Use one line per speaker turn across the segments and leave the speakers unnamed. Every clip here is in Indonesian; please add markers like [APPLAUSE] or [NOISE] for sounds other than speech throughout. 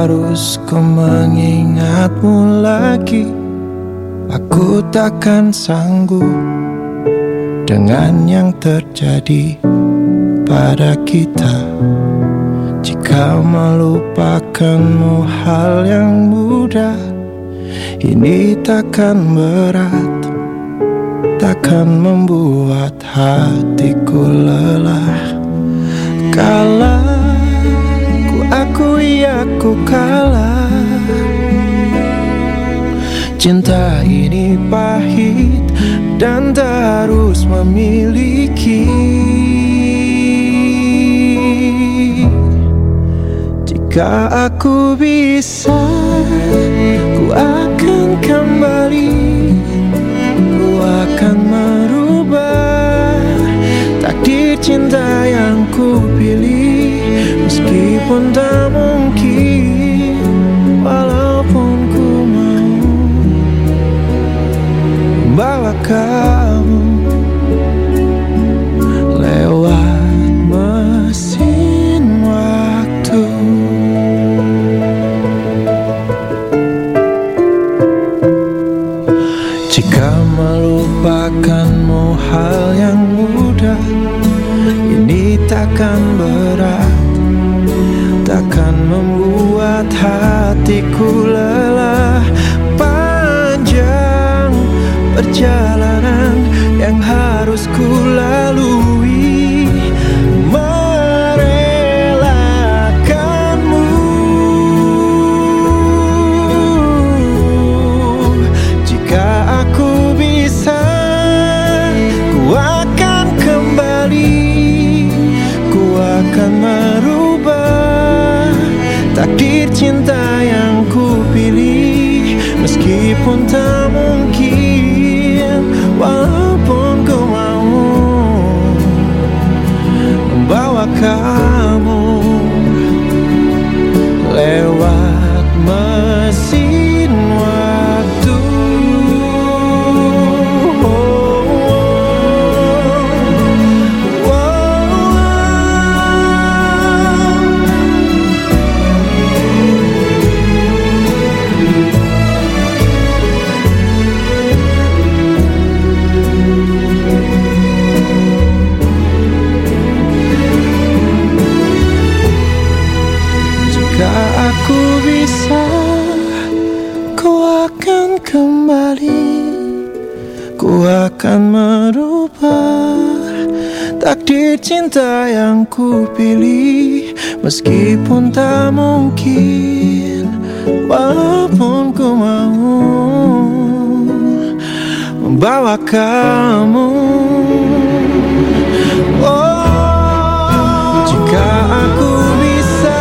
harus ku mengingatmu lagi. Aku takkan sanggup dengan yang terjadi pada kita. Jika melupakanmu hal yang mudah Ini takkan berat. Takkan membuat hatiku lelah. Kalah ku akui aku kalah. Cinta ini pahit dan tak harus memiliki. Jika aku bisa, ku akan kembali. Ku akan merubah takdir cinta yang ku pilih Meskipun tak mungkin, walaupun ku mau Bawa kamu perjalanan yang harus pilih Meskipun tak mungkin Walaupun ku mau Membawa kamu. Oh, jika aku bisa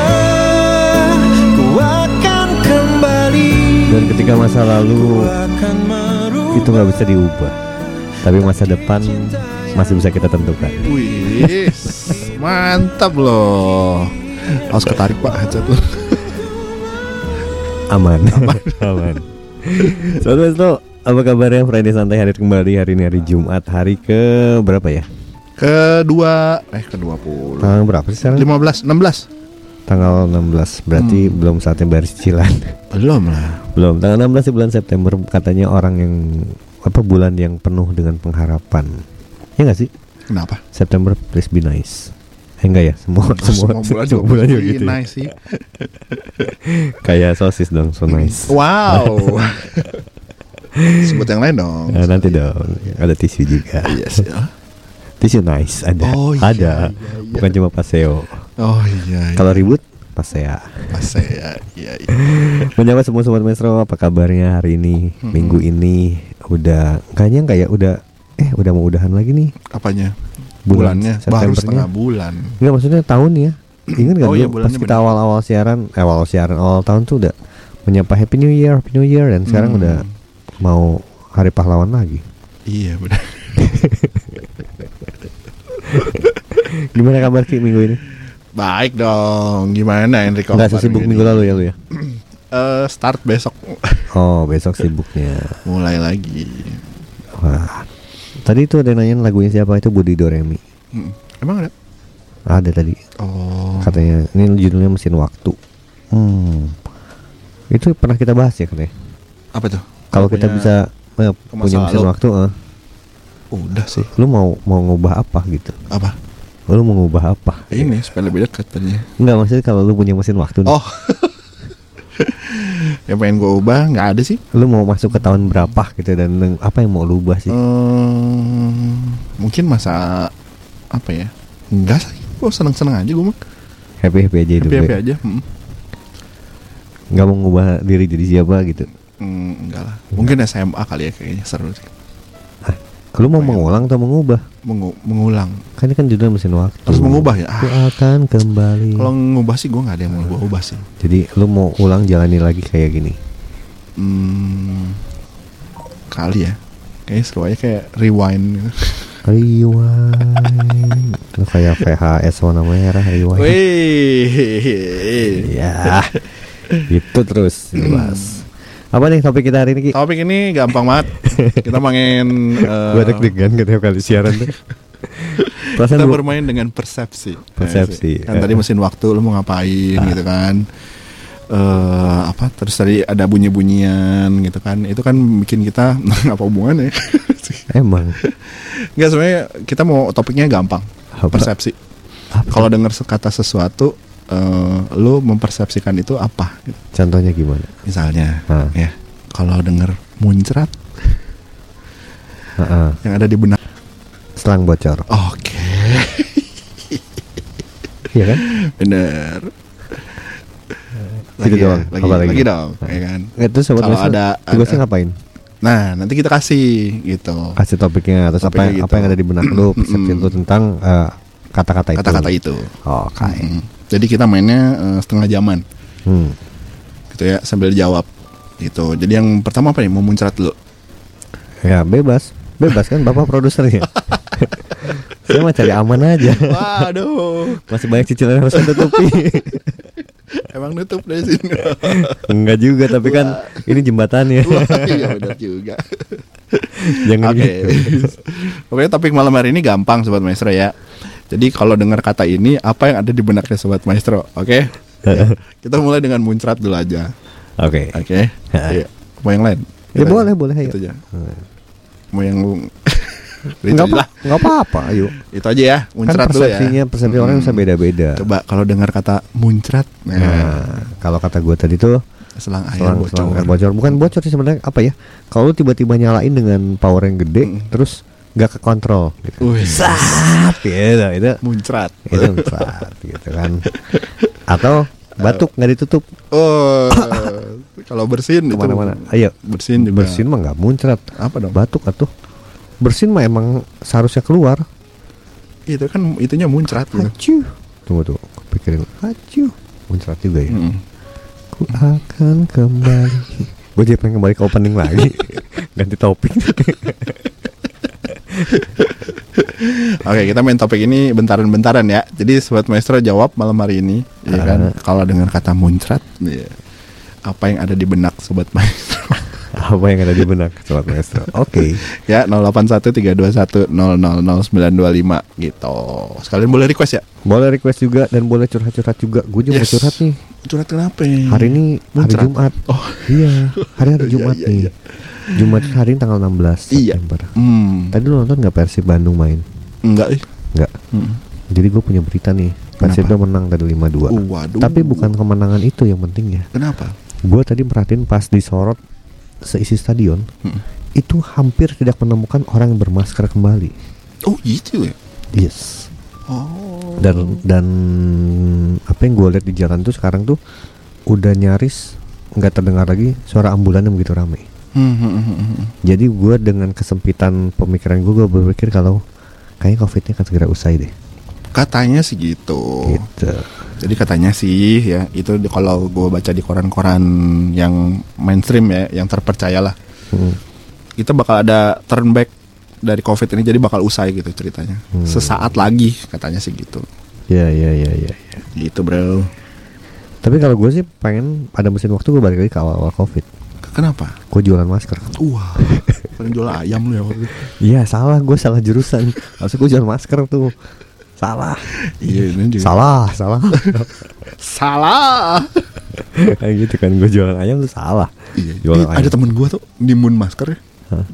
Ku akan kembali.
Dan ketika masa lalu itu nggak bisa diubah, tapi masa depan masih bisa kita tentukan.
Wih, [LAUGHS] mantap loh. Harus ketarik pak headset tuh.
Aman, [LAUGHS] aman. Sobat Resto, apa kabarnya Friday Santai hadir kembali hari ini hari Jumat hari ke berapa ya?
Kedua, eh kedua puluh.
Tanggal berapa sih sekarang?
15, 16
Tanggal 16 Berarti
Hmm.
belum saatnya bayar cicilan
Belum lah.
Belum Tanggal 16 di bulan September Katanya orang yang Apa bulan yang penuh dengan pengharapan Ya gak sih?
Kenapa?
September please be nice Eh enggak ya Semua semua,
bulan
semua bulan juga gitu ya.
nice sih. [LAUGHS]
Kayak sosis dong So nice
Wow. [LAUGHS] Sebut yang lain dong.
Nah, Nanti dong Ada tisu juga
Yes ya.
Tisu nice Ada
Oh, iya,
Ada
iya, iya.
Bukan cuma paseo
Oh iya. iya.
Kalau ribut Pasea
Pas saya, iya, iya. [LAUGHS]
Menyapa semua sobat Mesro apa kabarnya hari ini
Mm-mm.
Minggu ini Udah Kayaknya kayak udah Eh udah mau udahan lagi nih
Apanya?
Bulan
Bulannya baru setengah bulan.
Enggak maksudnya tahun ya Ingat gak
Oh iya,
pas kita
bener.
awal-awal siaran eh, Awal siaran awal tahun tuh udah Menyapa Happy New Year Happy New Year Dan sekarang
Hmm.
udah Mau Hari Pahlawan lagi
Iya benar. [LAUGHS]
Gimana kabar Ki minggu ini?
Baik dong. Gimana Enrico?
Sesibuk
ini?
minggu lalu ya lu ya [CLEARS THROAT]
Eh, start besok
Oh besok sibuknya
mulai lagi.
Wah Tadi itu ada yang nanyain lagunya siapa itu Budi Doremi
Hmm. Emang ada?
Ada tadi
Oh.
Katanya ini judulnya mesin waktu. Hmm. Itu pernah kita bahas ya katanya.
Apa tuh?
Kalau kita bisa eh, punya mesin
lalu.
waktu, eh,
Udah sih.
lu mau mau ngubah apa gitu?
Apa?
Lu mau ngubah apa?
Ini supaya lebih dekat tadinya.
Enggak maksudnya kalau lu punya mesin waktu, nih,
Oh. [LAUGHS] [LAUGHS] yang pengen gue ubah nggak ada sih.
lu mau masuk ke tahun berapa gitu dan apa yang mau lu ubah sih?
Hmm, mungkin masa apa ya? Enggak sih. Gue seneng-seneng aja gue mah.
Happy happy aja hidup.
Happy happy
ya.
aja. Hmm.
Nggak mau ngubah diri jadi siapa gitu.
Hmm, enggak lah. Mungkin SMA kali ya kayaknya seru sih.
Lu mau mengulang atau mengubah?
Mengu- mengulang.
Kan ini kan judul mesin waktu.
Harus mengubah ya?
Aku akan kembali.
kalau ngubah sih gue nggak ada yang mau gue ubah sih.
Jadi lu mau ulang jalani lagi kayak gini.
Hmm, kali ya. Kayaknya seru aja kayak rewind gitu. [LAUGHS]
Rewind. Lu kayak VHS warna merah rewind.
Wih.
Ya. Itu terus dibahas. Apa nih topik kita hari ini Ki?
Topik ini gampang banget. [LAUGHS] Kita main eh,
Gua deg-degan tiap kali siaran tuh. [LAUGHS]
Kita bermain dengan persepsi.
Persepsi.
Kan tadi mesin waktu lu mau ngapain gitu kan. eh apa terus tadi ada bunyi-bunyian gitu kan. Itu kan bikin kita [LAUGHS] apa hubungannya?
Emang
Enggak sebenarnya kita mau topiknya gampang.
Apa?
Persepsi. Kalau dengar kata sesuatu eh lu mempersepsikan itu apa? gitu.
contohnya gimana?
Misalnya
Hah.
ya kalau dengar muncrat
Heeh.
yang ada di benak.
Selang bocor.
Oke. [LAUGHS]
Iya kan?
Bener.
Gitu
ya,
doang.
lagi,
Apa lagi?
lagi dong, ya kan.
Itu sobat
Kalau ada-
tugasnya
ada-
ngapain?
Nah, nanti kita kasih gitu.
Kasih topiknya terus apa yang, apa
gitu.
yang ada di benak lu, [CLEARS THROAT] persepsi lu tentang eh, kata-kata itu.
Kata-kata itu.
Oke.
Mm. Jadi kita mainnya eh, setengah jaman,
Hmm.
gitu ya, sambil jawab. Gitu. Jadi yang pertama apa nih? Mau muncrat dulu.
Ya bebas, bebas kan bapak produsernya. [LAUGHS] Saya mah cari aman aja.
Waduh,
Masih banyak cicilan yang harus saya tutupi. [LAUGHS]
emang nutup dari sini.
Enggak juga, tapi kan ini jembatannya.
Wah, iya benar juga. [LAUGHS]
Jangan
Oke.
gitu.
Oke, topik malam hari ini gampang sobat maestro ya. Jadi kalau dengar kata ini apa yang ada di benaknya sobat maestro? Oke. [LAUGHS] Ya, Kita mulai dengan muncrat dulu aja.
Oke.
Oke. [LAUGHS] Iya. Mau yang lain?
Ya
Kita-
boleh, boleh ayo.
Itu aja. Mau yang lu [LAUGHS]
Enggak apa,
lah.
enggak apa-apa, ayo.
Itu aja ya,
Kan
muncrat dulu ya.
persepsinya, persepsi orang
Hmm.
bisa beda-beda.
Coba kalau dengar kata muncrat, nah,
Nah, kalau kata gue tadi tuh
selang air
selang,
bocor.
selang air bocor bukan bocor sih sebenarnya apa ya? Kalau tiba-tiba nyalain dengan power yang gede,
Mm.
terus nggak ke kontrol, gitu. Sat, gitu, itu
Muncrat.
itu sat, gitu kan. Atau batuk nggak ditutup
Oh, kalau bersin itu
ke mana-mana. Ayo,
bersin juga.
bersin mah nggak muncrat,
apa dong?
batuk atuh. Bersin mah emang seharusnya keluar.
Itu kan itunya muncrat gitu.
Hacu. Tunggu tuh, pikirin. Hacu. Muncrat juga ya.
Mm.
Ku akan kembali. Gue jadi pengen kembali ke opening lagi. [LAUGHS] Ganti topik.
Oke, kita main topik ini bentaran-bentaran ya. Jadi sobat maestro jawab malam hari ini, ya kan?
Ah.
Kalau dengar kata muncrat, ya, apa yang ada di benak sobat maestro? [LAUGHS]
Apa yang ada di benak sobat maestro? Oke.
ya 081321000925 gitu. Sekalian boleh request ya?
Boleh request juga dan boleh curhat-curhat juga. Gue juga mau
Yes.
curhat nih.
Curhat kenapa?
Hari ini hari
Muncrat.
Jumat.
Oh.
Iya, hari hari [LAUGHS]
Iya,
Jumat
iya,
nih.
iya.
Jumat hari ini tanggal 16
Iya.
September.
Hmm.
Tadi lu nonton nggak Persib Bandung main?
Enggak, eh.
Nggak.
Hmm.
Jadi gue punya berita nih. Persib
Kenapa?
menang tadi 5-2.
Uh, waduh.
Tapi bukan kemenangan itu yang penting ya.
Kenapa?
Gue tadi merhatiin pas disorot seisi stadion
Hmm.
itu hampir tidak menemukan orang yang bermasker kembali.
Oh, gitu ya.
Yes.
Oh.
Dan dan apa yang gue lihat di jalan tuh sekarang tuh udah nyaris nggak terdengar lagi suara ambulan yang begitu ramai.
Hmm.
Jadi gue dengan kesempitan pemikiran gue, gue berpikir kalau kayaknya covidnya akan segera usai deh.
Katanya sih gitu.
Gitu.
Jadi katanya sih ya itu di- kalau gue baca di koran-koran yang mainstream ya, yang terpercaya lah,
Hmm.
kita bakal ada turn back dari covid ini jadi bakal usai gitu ceritanya.
Hmm.
Sesaat lagi katanya sih gitu.
Ya ya ya ya. ya.
Gitu bro.
Tapi kalau gue sih pengen pada mesin waktu gue balik lagi ke awal-awal covid.
Kenapa?
Gue jualan masker.
Wah, pengen jual ayam lu ya waktu itu.
Iya salah, gue salah jurusan. Harusnya gue jual masker tuh. Salah.
Iya ini juga.
Salah, salah.
Salah.
Kayak gitu kan gue jualan ayam tuh salah.
Iya.
Jualan
Ih, ada
ayam.
temen gue tuh nimbun masker ya.
Hah?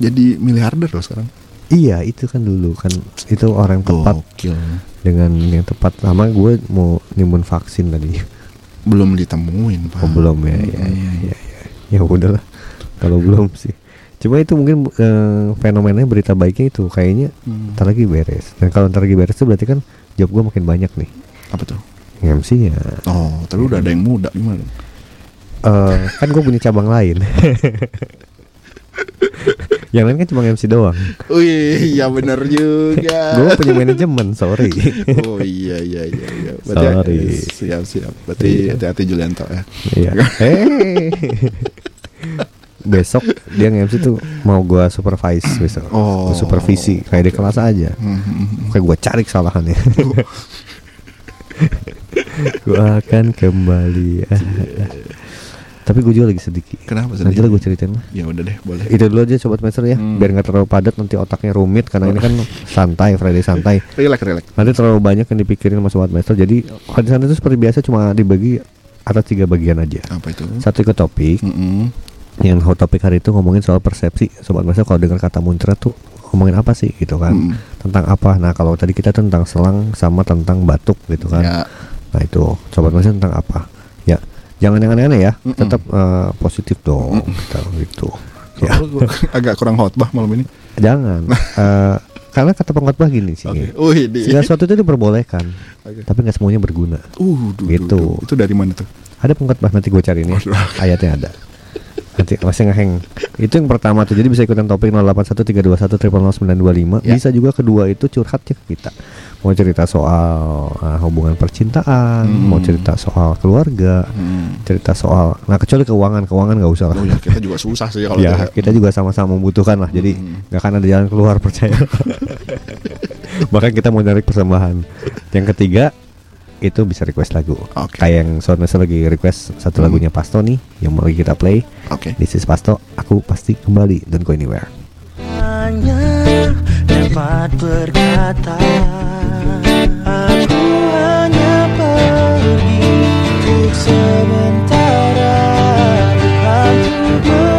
Jadi miliarder loh sekarang.
Iya itu kan dulu kan itu orang yang tepat
Gokil.
dengan yang tepat sama gue mau nimbun vaksin tadi.
Belum ditemuin pak.
Oh, belum ya, ya,
Hmm.
ya, ya, ya. Ya udahlah. Kalau belum sih. Cuma itu mungkin eh, fenomenanya berita baiknya itu kayaknya
Hmm.
ntar lagi beres. Dan kalau ntar lagi beres itu berarti kan job gue makin banyak nih.
Apa tuh?
MC ya.
Oh, tapi udah ada yang muda gimana?
eh kan gue punya cabang lain. [LAUGHS] yang lain kan cuma MC doang.
Wih, iya bener juga. [LAUGHS]
gue punya manajemen, sorry.
oh iya iya iya iya.
Sorry.
siap siap. Berarti
Iya.
hati-hati Julianto ya.
Iya. [LAUGHS] Eh. Besok dia nge-MC tuh mau gua supervise besok.
Oh.
Gua supervisi kayak di kelas aja.
Hmm.
Kayak gua cari kesalahannya. [LAUGHS] gua akan kembali. Tapi gue juga lagi sedikit.
Kenapa
Nanti
sedih?
lah gue ceritain lah.
Ya udah deh, boleh.
Itu dulu aja sobat master ya,
Hmm.
biar nggak terlalu padat nanti otaknya rumit karena ini kan santai Friday santai. [LAUGHS]
Relax relax.
Nanti terlalu banyak yang dipikirin sama sobat master. Jadi Friday santai itu seperti biasa cuma dibagi atas tiga bagian aja.
Apa itu?
Satu ikut topik,
Mm-mm.
yang hot topik hari itu ngomongin soal persepsi sobat master kalau dengar kata muncrat tuh ngomongin apa sih gitu kan
Mm.
tentang apa nah kalau tadi kita tentang selang sama tentang batuk gitu kan
Ya.
nah itu sobat master tentang apa jangan yang aneh-aneh ya
Mm-mm.
tetap eh, positif dong kita gitu ya
Oh, [LAUGHS] agak kurang khotbah malam ini.
jangan [LAUGHS] Eh, karena kata pengkhotbah gini sih
Oke. Wih, di.
segala sesuatu itu diperbolehkan
Oke.
tapi nggak semuanya berguna
Uh, duh,
Gitu.
duh. Itu dari mana tuh?
ada pengkhotbah nanti gue cari nih
Waduh.
ayatnya ada nanti masih ngeheng itu yang pertama tuh jadi bisa ikutan topik 081321
Ya.
bisa juga kedua itu curhat ya ke kita mau cerita soal uh, hubungan percintaan
Hmm.
mau cerita soal keluarga
Hmm.
cerita soal nah kecuali keuangan keuangan nggak usah lah
Oh ya, kita juga susah sih kalau [LAUGHS]
ya
kayak-
kita juga sama-sama membutuhkan lah jadi
Hmm.
nggak akan ada jalan keluar [LAUGHS] percaya bahkan kita mau narik persembahan yang ketiga itu bisa request lagu
Oke.
kayak yang Master lagi request satu
Hmm.
lagunya Pasto nih yang mau lagi kita play
Oke.
This is Pasto aku pasti kembali don't go anywhere
hanya dapat berkata Aku hanya pergi untuk sementara. Untuk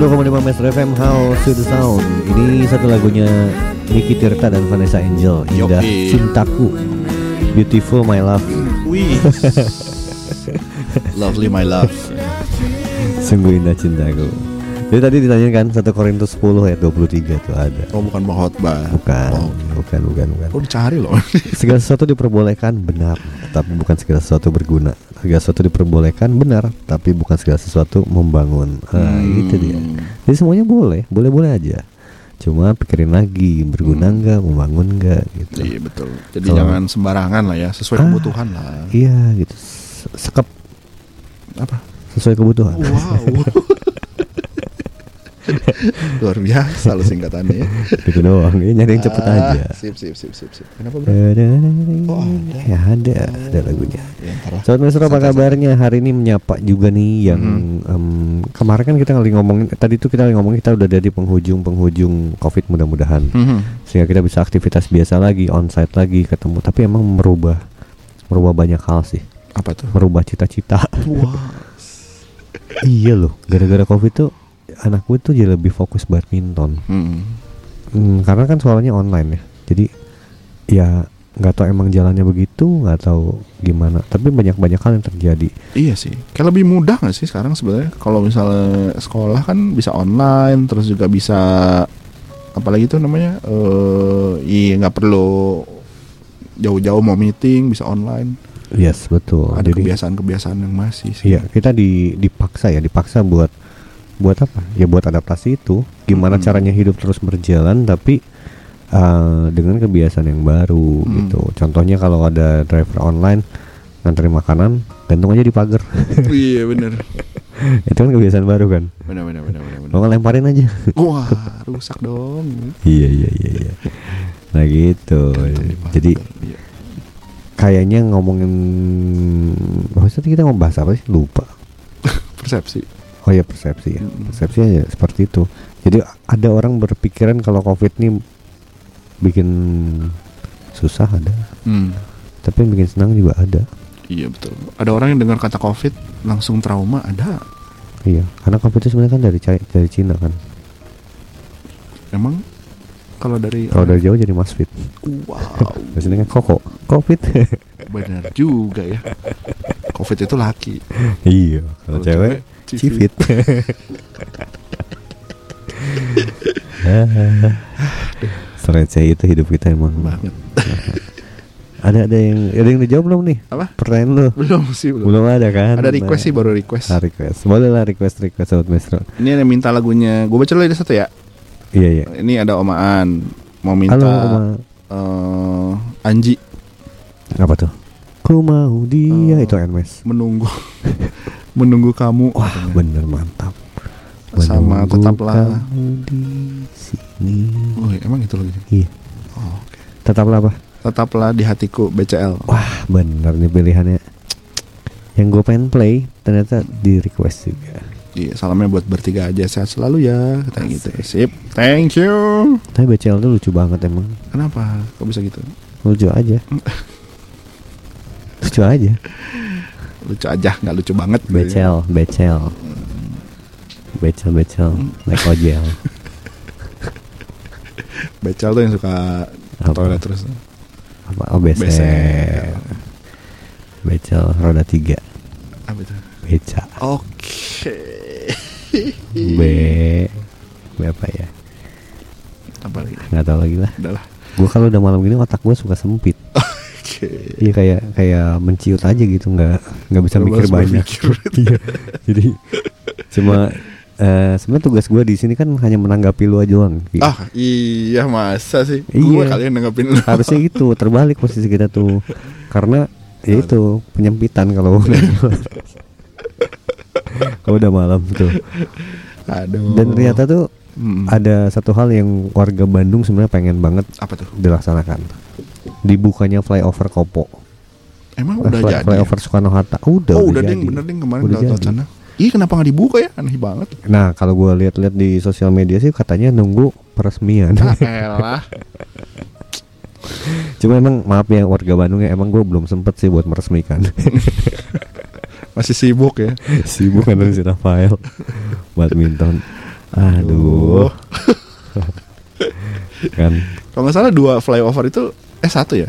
102,5 Metro FM How to the Sound Ini satu lagunya Niki Tirta dan Vanessa Angel Indah
Yoi.
Cintaku Beautiful My Love. [LAUGHS]
Lovely my love.
Sungguh indah cintaku Jadi tadi ditanyakan 1 Korintus 10 ayat 23 tuh ada
Oh bukan khotbah.
Bukan,
Oh,
bukan, bukan, bukan
oh dicari loh.
Segala sesuatu diperbolehkan benar Tapi bukan segala sesuatu berguna Segala sesuatu diperbolehkan benar Tapi bukan segala sesuatu membangun Nah
Hmm.
itu dia Jadi semuanya boleh, boleh-boleh aja Cuma pikirin lagi berguna nggak, membangun nggak gitu
Iya betul. Jadi
Kalau-
jangan sembarangan lah ya, sesuai
Ah.
kebutuhan lah.
Iya gitu Se- Sekep
Apa?
sesuai kebutuhan
Wow. [LAUGHS] [LAUGHS] Luar biasa lo singkatannya ya. [LAUGHS]
Gitu doang, ya nyari yang cepet
Ah,
aja
Sip sip sip sip sip. Kenapa bro?
Oh, Ya ada, ada lagunya
Ya, ntar lah.
Sobat Mesra apa kabarnya? Hari ini menyapa juga nih yang
Mhm.
em, kemarin kan kita lagi ngomongin tadi itu kita lagi ngomongin kita udah dari penghujung-penghujung Covid mudah-mudahan
Mhm.
sehingga kita bisa aktivitas biasa lagi, onsite lagi, ketemu. Tapi emang merubah merubah banyak hal sih,
Apa tuh?
merubah cita-cita.
Wah. [LAUGHS]
iya loh, gara-gara Covid tuh anak gue tuh jadi lebih fokus badminton.
Hmm.
Hmm, karena kan soalnya online ya. Jadi ya nggak tahu emang jalannya begitu, nggak tahu gimana. Tapi banyak-banyak hal yang terjadi.
Iya sih. Kayak lebih mudah gak sih sekarang sebenarnya? Kalau misalnya sekolah kan bisa online, terus juga bisa apalagi tuh namanya? Eh, iya nggak perlu jauh-jauh mau meeting bisa online.
Yes, betul.
Ada kebiasaan-kebiasaan yang masih sih.
Iya, kita di dipaksa ya, dipaksa buat buat apa? Ya buat adaptasi itu. Gimana
Mm-mm.
caranya hidup terus berjalan tapi uh, dengan kebiasaan yang baru
Mm.
gitu. Contohnya kalau ada driver online nganterin makanan, gantung aja di pagar. [LAUGHS]
iya [LAUGHS] bener.
itu kan kebiasaan baru kan.
Bener bener. bener.
Lo lemparin aja.
Wah rusak dong.
iya, iya, iya, iya. Nah gitu. Jadi
Iya.
kayaknya ngomongin Maksudnya kita mau bahas apa sih? Lupa. [LAUGHS]
persepsi.
Oh ya persepsi ya.
Mm-mm.
Persepsinya ya seperti itu. Jadi ada orang berpikiran kalau covid ini bikin susah ada,
Hmm.
tapi yang bikin senang juga ada.
Iya betul. Ada orang yang dengar kata covid langsung trauma ada.
Iya, karena covid itu sebenarnya kan dari dari Cina kan.
Emang kalau dari
Kalau dari jauh jadi Masfit.
wow [LAUGHS]
Biasanya kan koko, covid.
benar juga ya. [LAUGHS] Covid itu laki.
iya, kalau
Kalau
cewek
civit. [LAUGHS]
Serece itu hidup kita emang.
banget. [LAUGHS]
Ada ada yang ada yang dijawab belum nih?
Apa?
Pertanyaan lu.
Belum sih belum.
Belum ada kan?
Ada request
Nah.
sih baru request.
Ah, request. Boleh lah request request sobat Mesro.
Ini ada minta lagunya. Gue baca dulu ada satu ya.
Iya iya.
Ini ada omaan mau minta
Halo Oma.
eh, Anji
Apa tuh? Ku mau dia
Oh.
itu Hermes.
menunggu [LAUGHS] menunggu kamu.
Wah bener mantap.
Sama
Menunggu
tetaplah.
kamu di sini.
Oh, emang itu lagi.
Iya.
Oh, oke.
Tetaplah apa?
Tetaplah di hatiku BCL.
Wah bener nih pilihannya. Yang gue pengen play ternyata di request juga.
Iya, salamnya buat bertiga aja sehat selalu ya. Katanya gitu. Sip. Thank you.
Tapi BCL tuh lucu banget emang.
Kenapa? Kok bisa gitu?
Lucu aja. [LAUGHS] lucu aja.
Lucu aja, nggak lucu banget. gitu ya.
Becel, becel. Becel, becel. Naik ojel. [LAUGHS]
Becel tuh yang suka
Apa?
toilet terus.
Apa? Oh, becel.
Becel.
Becel roda tiga.
Apa itu?
Beca.
Oke.
B. B apa ya?
Apa lagi?
Nggak tahu lagi lah.
Udah lah.
Gue kalau udah malam gini otak gue suka sempit.
Oke.
Iya kayak kayak menciut aja gitu, nggak nggak bisa mikir banyak.
berpikir. [LAUGHS]
Iya. Jadi cuma eh sebenarnya tugas gue di sini kan hanya menanggapi lu aja doang. Ki.
Ah, iya masa sih?
Iya.
Gue kalian nanggepin lu.
Harusnya [LAUGHS] gitu, terbalik posisi kita tuh. Karena ya itu penyempitan kalau [LAUGHS] kalau udah malam tuh.
Aduh.
Dan ternyata tuh
Hmm.
ada satu hal yang warga Bandung sebenarnya pengen banget
apa tuh?
dilaksanakan. Dibukanya flyover Kopo.
Emang udah
fly-
jadi.
flyover Soekarno Hatta. Udah,
oh,
udah
udah ding, bener ding kemarin
Udah jadi.
sana. Ih, kenapa nggak dibuka ya? Aneh banget.
Nah, kalau gue lihat-lihat di sosial media sih katanya nunggu peresmian.
Ah, [LAUGHS] elah.
Cuma emang maaf ya warga Bandung ya emang gue belum sempet sih buat meresmikan. [LAUGHS]
Masih sibuk ya. [LAUGHS]
Sibuk kan si Rafael badminton. Aduh. kan.
Kalau nggak salah dua flyover itu eh satu ya?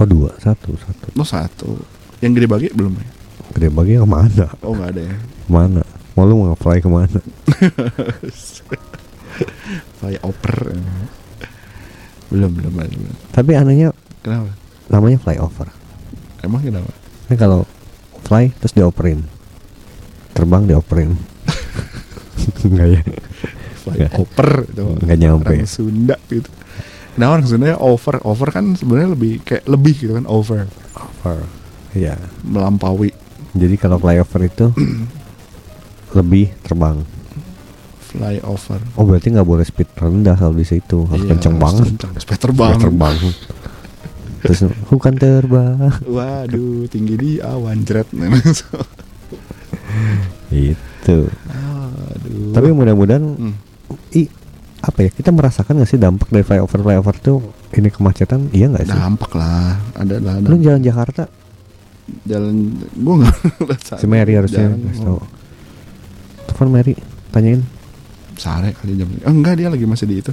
Oh dua, satu, satu.
Oh satu. Yang gede bagi belum ya?
Gede bagi ke mana?
Oh nggak ada ya.
Ke mana? Mau lu mau fly ke mana? [LAUGHS]
Flyover. Belum belum belum. belum.
Tapi anehnya
Kenapa?
namanya flyover.
Emang kenapa?
Ini kalau fly terus dioperin, terbang dioperin. [LAUGHS] Enggak ya?
Flyover itu.
Nggak nyampe.
Orang Sunda gitu. Nah orang Sunda over over kan sebenarnya lebih kayak lebih gitu kan over
Over. Iya.
melampaui
Jadi kalau flyover itu [CLEARS THROAT] lebih terbang.
flyover.
Oh berarti nggak boleh speed rendah kalau di situ harus
Iya,
kenceng banget.
kenceng, supaya terbang.
Supaya terbang. Terus bukan terbang.
Waduh, tinggi di awan jret. [LAUGHS]
Itu.
Aduh.
Tapi mudah-mudahan
Hmm.
i apa ya kita merasakan nggak sih dampak dari flyover flyover tuh ini kemacetan iya nggak sih?
dampak lah, ada lah.
Lu jalan Jakarta,
jalan gua nggak [LAUGHS]
si Mary harusnya
Jalan, oh.
tahu. Telepon Mary, tanyain.
sare kali jam oh, enggak dia lagi masih di itu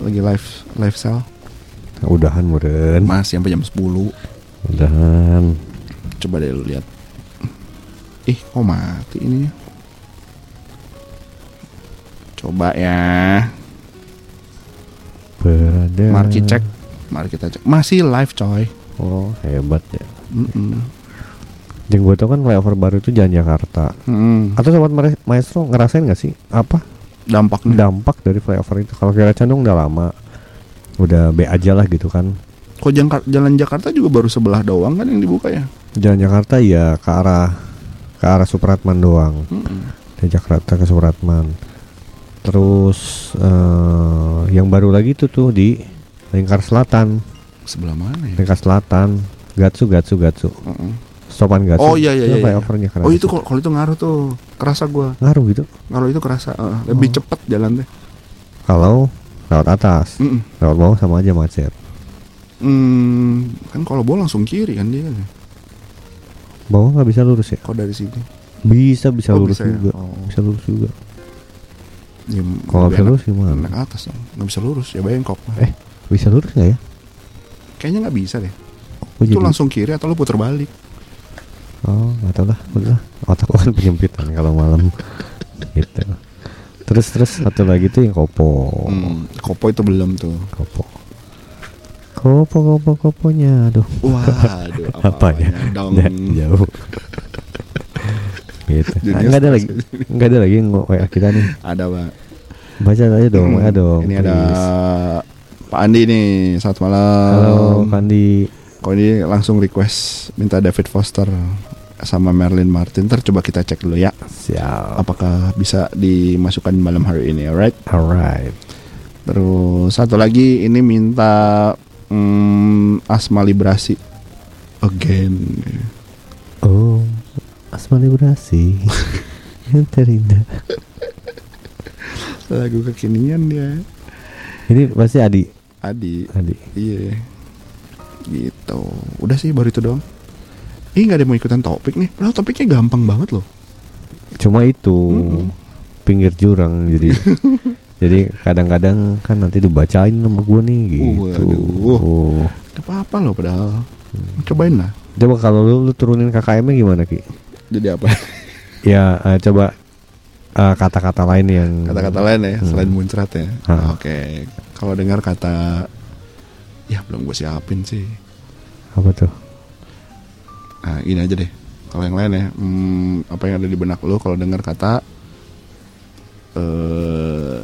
lagi live live sale
Nah, udahan muren,
masih sampai jam 10
udahan.
coba deh lu lihat ih kok mati ini coba ya
Berada.
mari kita cek mari kita cek masih live coy
Oh hebat ya.
Mm-mm.
Yang gue tau kan flyover baru itu jalan Jakarta.
Mm-mm.
Atau sobat maestro ngerasain nggak sih apa
dampaknya
dampak dari flyover itu? Kalau kira Candung udah lama, udah B aja lah gitu kan.
kok jangka- jalan Jakarta juga baru sebelah doang kan yang dibuka ya
Jalan Jakarta ya ke arah ke arah Supratman doang.
Mm-mm.
Dari Jakarta ke Supratman. Terus eh, yang baru lagi itu tuh di Lingkar Selatan,
sebelah mana ya
Lingkar Selatan, Gatsu Gatsu Gatsu.
Mm-mm.
Stopan Gatsu.
Oh, iya, iya,
Itu
iya, iya.
flyovernya kerasa.
oh itu kalau itu ngaruh tuh kerasa gua
ngaruh gitu.
kalau itu kerasa eh, lebih
Oh.
cepet jalan deh
Kalau lewat atas,
Mm-mm.
lewat bawah sama aja macet.
Hmm, kan kalau bawah langsung kiri kan dia
Bawah nggak bisa lurus ya?
kok dari sini
Bisa bisa
Oh,
lurus
bisa ya?
juga.
Oh.
Bisa lurus juga.
Ya,
Kalau bisa lurus gimana?
Naik atas dong Nggak bisa lurus ya bengkok
Eh, bisa lurus nggak ya?
Kayaknya nggak bisa deh
Oh,
Itu
jadi-
langsung kiri atau lu puter balik
Oh, nggak tahu lah. Udah, otak gua kan penyempitan kalau malam. [LAUGHS] gitu. Terus terus satu lagi tuh yang kopo.
hmm, Kopo itu belum tuh
Kopo. Kopo kopo koponya. Aduh.
Waduh [LAUGHS]
Apa ya?
Dong
Ja- jauh. Gitu.
Dunia
Ah, nggak ada lagi. [LAUGHS]
stres.
Nggak ada lagi WA kita nih.
Ada pak
Baca aja dong, WA dong.
Ini ada
please.
Pak Andi nih Selamat malam
Halo Kandi.
Kok ini langsung request Minta David Foster Sama Merlin Martin Ntar coba kita cek dulu ya
Siap.
Apakah bisa dimasukkan malam hari ini Alright
Alright.
Terus satu lagi ini minta mm, Asma Librasi Again
Oh, asma vibrasi [LAUGHS] yang terindah.
Lagu kekinian dia
Ini pasti Adi.
Adi
Adi.
Iya Gitu Udah sih baru itu doang Ih gak ada mau ikutan topik nih Padahal topiknya gampang banget loh
Cuma itu
Mm-mm.
pinggir jurang jadi [LAUGHS] jadi kadang-kadang kan nanti dibacain sama gue nih gitu.
Waduh.
Oh.
Gak apa-apa loh padahal Cobain lah
Coba kalau lu, lu turunin KKM-nya gimana Ki?
Jadi apa? [LAUGHS]
Ya eh, coba eh, kata-kata lain yang
Kata-kata lain ya
Hmm.
Selain muncrat ya. Oke Kalau dengar kata Ya belum gue siapin sih.
Apa tuh?
Nah ini aja deh. Kalau yang lain ya hmm, Apa yang ada di benak lo Kalau dengar kata eh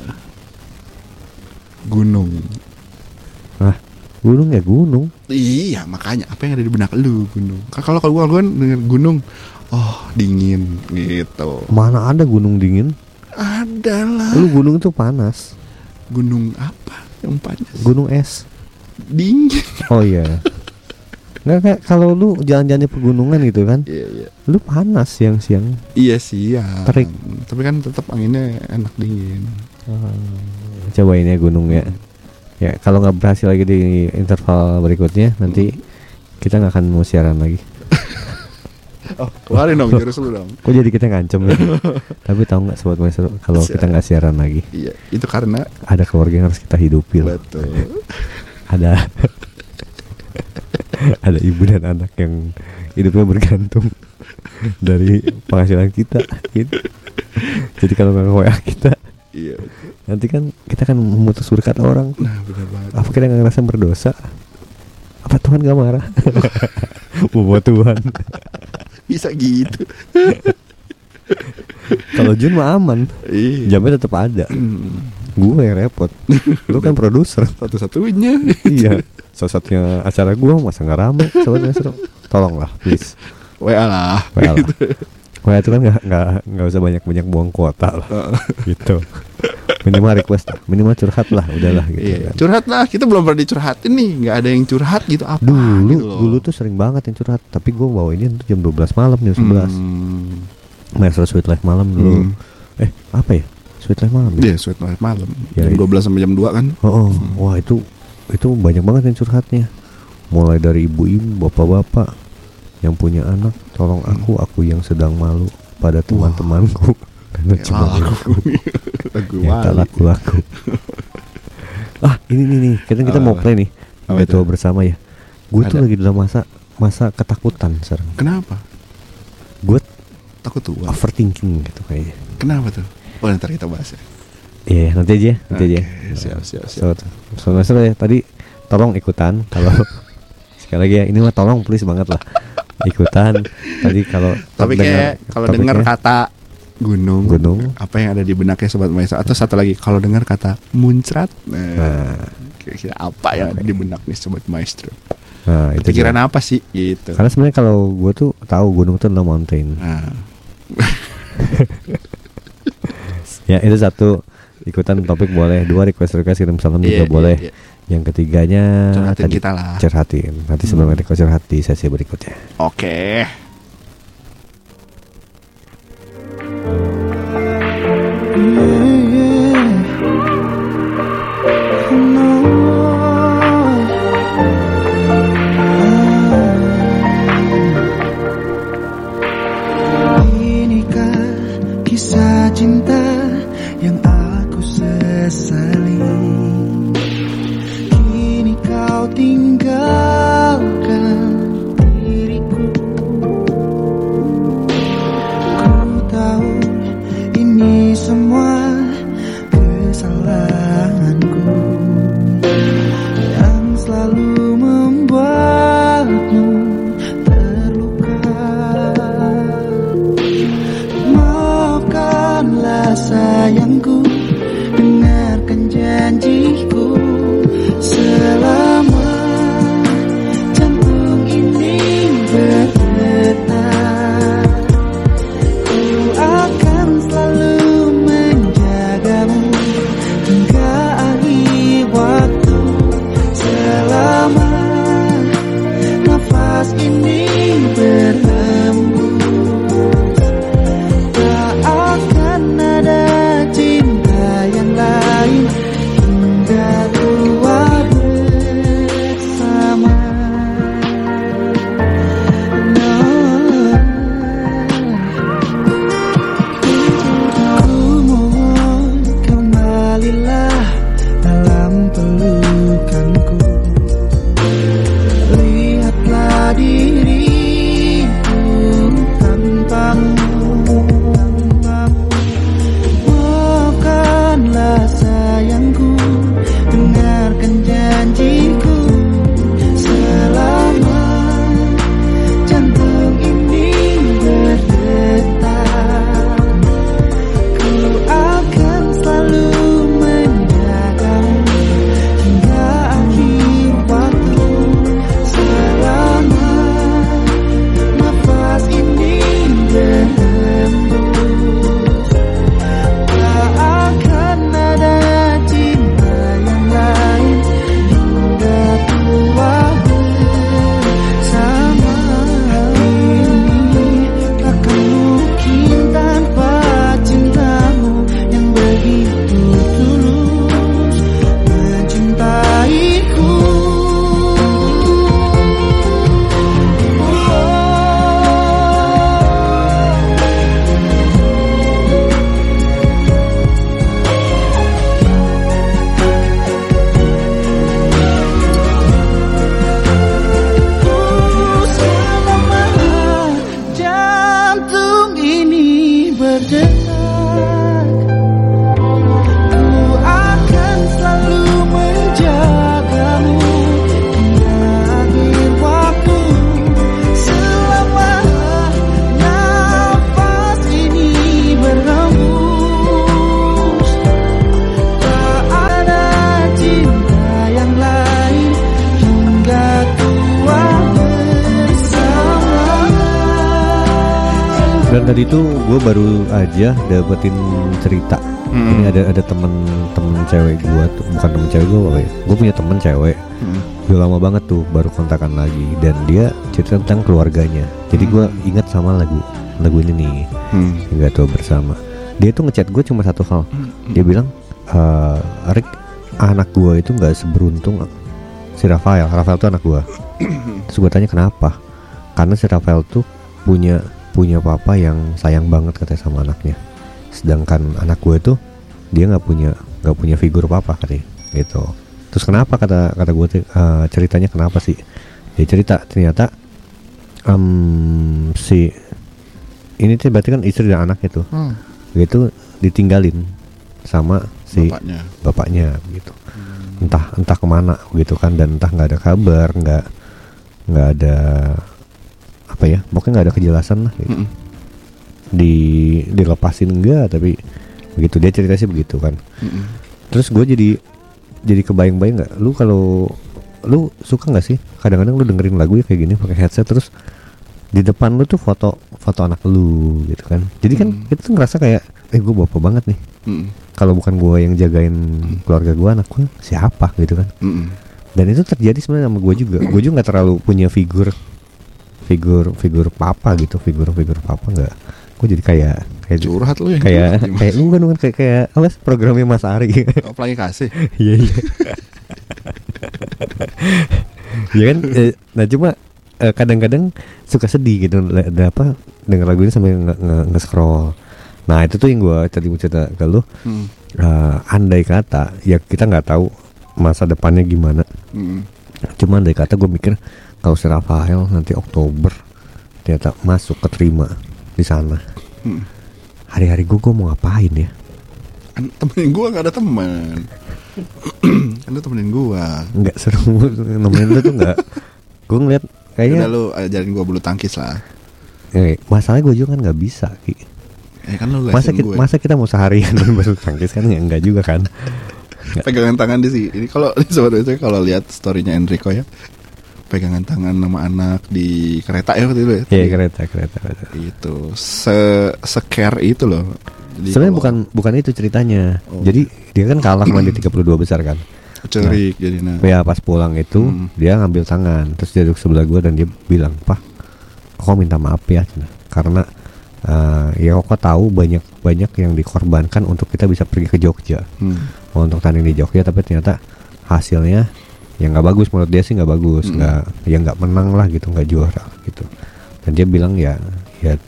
Gunung.
Ah, gunung ya? Gunung.
Iya makanya. Apa yang ada di benak lu gunung? Kalau kalau gue gue denger gunung Oh dingin gitu
Mana ada gunung dingin?
Ada lah
Lu gunung itu panas.
Gunung apa Yang panas
Gunung es.
Dingin
Oh iya. Nggak kayak kalau lu jalan-jalan di pegunungan gitu kan,
Iya iya
lu panas siang-siang.
Iya sih ya
Terik.
Tapi kan tetap anginnya enak dingin
Cobain ya gunung ya. Ya kalau nggak berhasil lagi di interval berikutnya nanti kita nggak akan mau siaran lagi.
Oh, keluarin dong jurus lu dong.
Kok jadi kita ngancem ya? [LAUGHS] Tapi tahu nggak sobat maestro kalau kita nggak siaran lagi
Iya, itu karena
ada keluarga yang harus kita hidupi loh.
betul. [LAUGHS]
Ada [LAUGHS] ada ibu dan anak yang hidupnya bergantung dari penghasilan kita gitu. Jadi kalau nggak WA kita
Iya.
nanti kan kita kan memutus berkat orang.
Nah, benar banget.
Apa kita nggak ngerasa berdosa? Apa Tuhan gak marah? Bawa Tuhan.
Bisa gitu. [LAUGHS]
Kalau Jun mah aman,
Iya.
jamnya tetap ada. Gue yang repot. Lu kan produser.
Satu-satunya.
iya. Salah satunya acara gue masa nggak rame, sobat maestro. Tolonglah, please.
WA lah.
WA lah. WA itu kan nggak nggak nggak usah banyak banyak buang kuota lah, gitu. Minimal request lah, minimal curhat lah, udahlah gitu.
Iya,
kan.
curhat lah. Kita belum pernah dicurhatin nih. Nggak ada yang curhat gitu apa
Dulu,
gitu loh.
dulu tuh sering banget yang curhat. Tapi gue bawa ini tuh jam 12 malam, jam 11
Hmm.
Maestro Sweet Life malam dulu.
Hmm.
Eh, apa ya? Sweet Life malam. ya?
Iya, sweet night malam.
Ya,
jam
iya.
12 sampai jam 2 kan.
Oh, oh. wah itu itu banyak banget yang curhatnya. Mulai dari ibu-ibu, bapak-bapak yang punya anak, tolong aku, aku yang sedang malu pada teman-temanku.
Ya,
cuma
lagu. lagu [LAUGHS]
yang tak
wali.
laku-laku. ah, ini nih nih, kita kita mau play nih. Betul
itu?
bersama ya. Gue tuh lagi dalam masa masa ketakutan sekarang.
Kenapa?
Gue
Takut tua.
overthinking gitu kayaknya.
Kenapa tuh? Oh, ntar kita bahas ya.
Iya, nanti aja, nanti aja.
Oke, siap, siap, siap.
So, so, so, ya, tadi tolong ikutan kalau [LAUGHS] sekali lagi ya ini mah tolong please banget lah ikutan tadi kalau
Tapi
dengar
kayak kalau dengar kata gunung,
Gunung.
apa yang ada di benaknya sobat Maisa atau satu lagi kalau dengar kata muncrat, nah,
nah,
kira-kira apa yang ada di benak nih sobat maestro?
nah itu
Pikiran apa sih gitu?
karena sebenarnya kalau gue tuh tahu gunung itu adalah mountain
Nah, [LAUGHS]
ya itu satu ikutan topik boleh dua request request kirim salam
Iya,
juga
iya,
boleh
iya.
yang ketiganya
Curhatin
tadi
kita lah.
curhatin nanti sebelum request curhat di sesi berikutnya
Oke.
Inikah
aja dapetin cerita.
Hmm.
Ini ada ada temen temen cewek gue tuh bukan temen cewek gue apa ya? Gue punya temen cewek.
Hmm.
Udah lama banget tuh baru kontakan lagi dan dia cerita tentang keluarganya. Jadi gue ingat sama lagu lagu ini nih
Hmm.
hingga tua bersama. Dia tuh ngechat gue cuma satu hal. Dia bilang, eh Rick anak gue itu nggak seberuntung si Rafael. Rafael tuh anak gue. [COUGHS] Terus gue tanya kenapa? Karena si Rafael tuh punya punya papa yang sayang banget katanya sama anaknya. Sedangkan anak gue tuh dia nggak punya nggak punya figur papa katanya gitu. Terus kenapa kata kata gue tuh, eh, ceritanya kenapa sih? Dia cerita ternyata em, si ini tuh berarti kan istri dan anaknya tuh
Hmm.
gitu ditinggalin sama si
Bapaknya.
bapaknya gitu entah entah ke mana gitu kan dan entah nggak ada kabar nggak nggak ada apa ya pokoknya nggak ada kejelasan lah gitu. Di dilepasin enggak tapi begitu. Dia cerita sih begitu kan.
Mm-mm.
terus gue jadi jadi kebayang-bayang nggak lu kalau lu suka nggak sih kadang-kadang lu dengerin lagu ya kayak gini pakai headset terus di depan lu tuh foto foto anak lu gitu kan. Jadi kan
Hmm.
kita tuh ngerasa kayak eh gue bapak banget nih. Kalau bukan gue yang jagain keluarga gue anak gue siapa gitu kan.
Mm-mm.
dan itu terjadi sebenarnya sama gue juga. Gue juga nggak terlalu punya figur figur figur papa gitu figur figur papa nggak? Gue jadi kayak kayak
Curhat lu yang
kayak
curhat,
kayak bukan bukan kayak kayak apa sih, programnya Mas Ari?
Oh, pelangi kasih. [LAUGHS]
iya iya. Ya kan? Eh, nah cuma eh, kadang-kadang suka sedih gitu apa denger lagu ini sambil nge- nge- nge-scroll. Nah itu tuh yang gue tadi mau cerita ke lu.
Hmm.
Eh, andai kata ya kita nggak tahu masa depannya gimana.
Mm-mm.
cuma andai kata gue mikir kalau si Rafael nanti Oktober ternyata masuk keterima di sana
Hmm.
hari-hari gue gue mau ngapain ya
Kan temenin gua nggak ada teman. [CLEARS THROAT] kan temenin gua.
nggak seru nemenin lu tuh nggak gue ngeliat
Udah
kayaknya
lu ajarin gua bulu tangkis lah.
eh, masalahnya gue juga kan nggak bisa Ki.
Eh kan lu
masa kita,
gue.
masa kita mau seharian [LAUGHS] baru tangkis kan ya enggak juga kan
Pegangan tangan di sini. Ini kalau [LAUGHS] sobat kalau lihat storynya Enrico ya. Pegangan tangan sama anak di kereta ya waktu itu ya.
Iya kereta kereta, kereta.
Itu se secare itu loh.
Sebenarnya bukan bukan itu ceritanya
Oh.
jadi dia kan kalah main di 32 besar kan
cerik jadi nah.
ya pas pulang itu
Hmm.
dia ngambil tangan terus dia duduk sebelah gue dan dia bilang pak kok minta maaf ya Cina. karena eh, ya kok tahu banyak banyak yang dikorbankan untuk kita bisa pergi ke Jogja
Hmm.
untuk tanding di Jogja tapi ternyata hasilnya ya nggak bagus. Menurut dia sih nggak bagus.
Hmm.
nggak ya nggak menang lah gitu nggak juara gitu. Dan dia bilang ya ya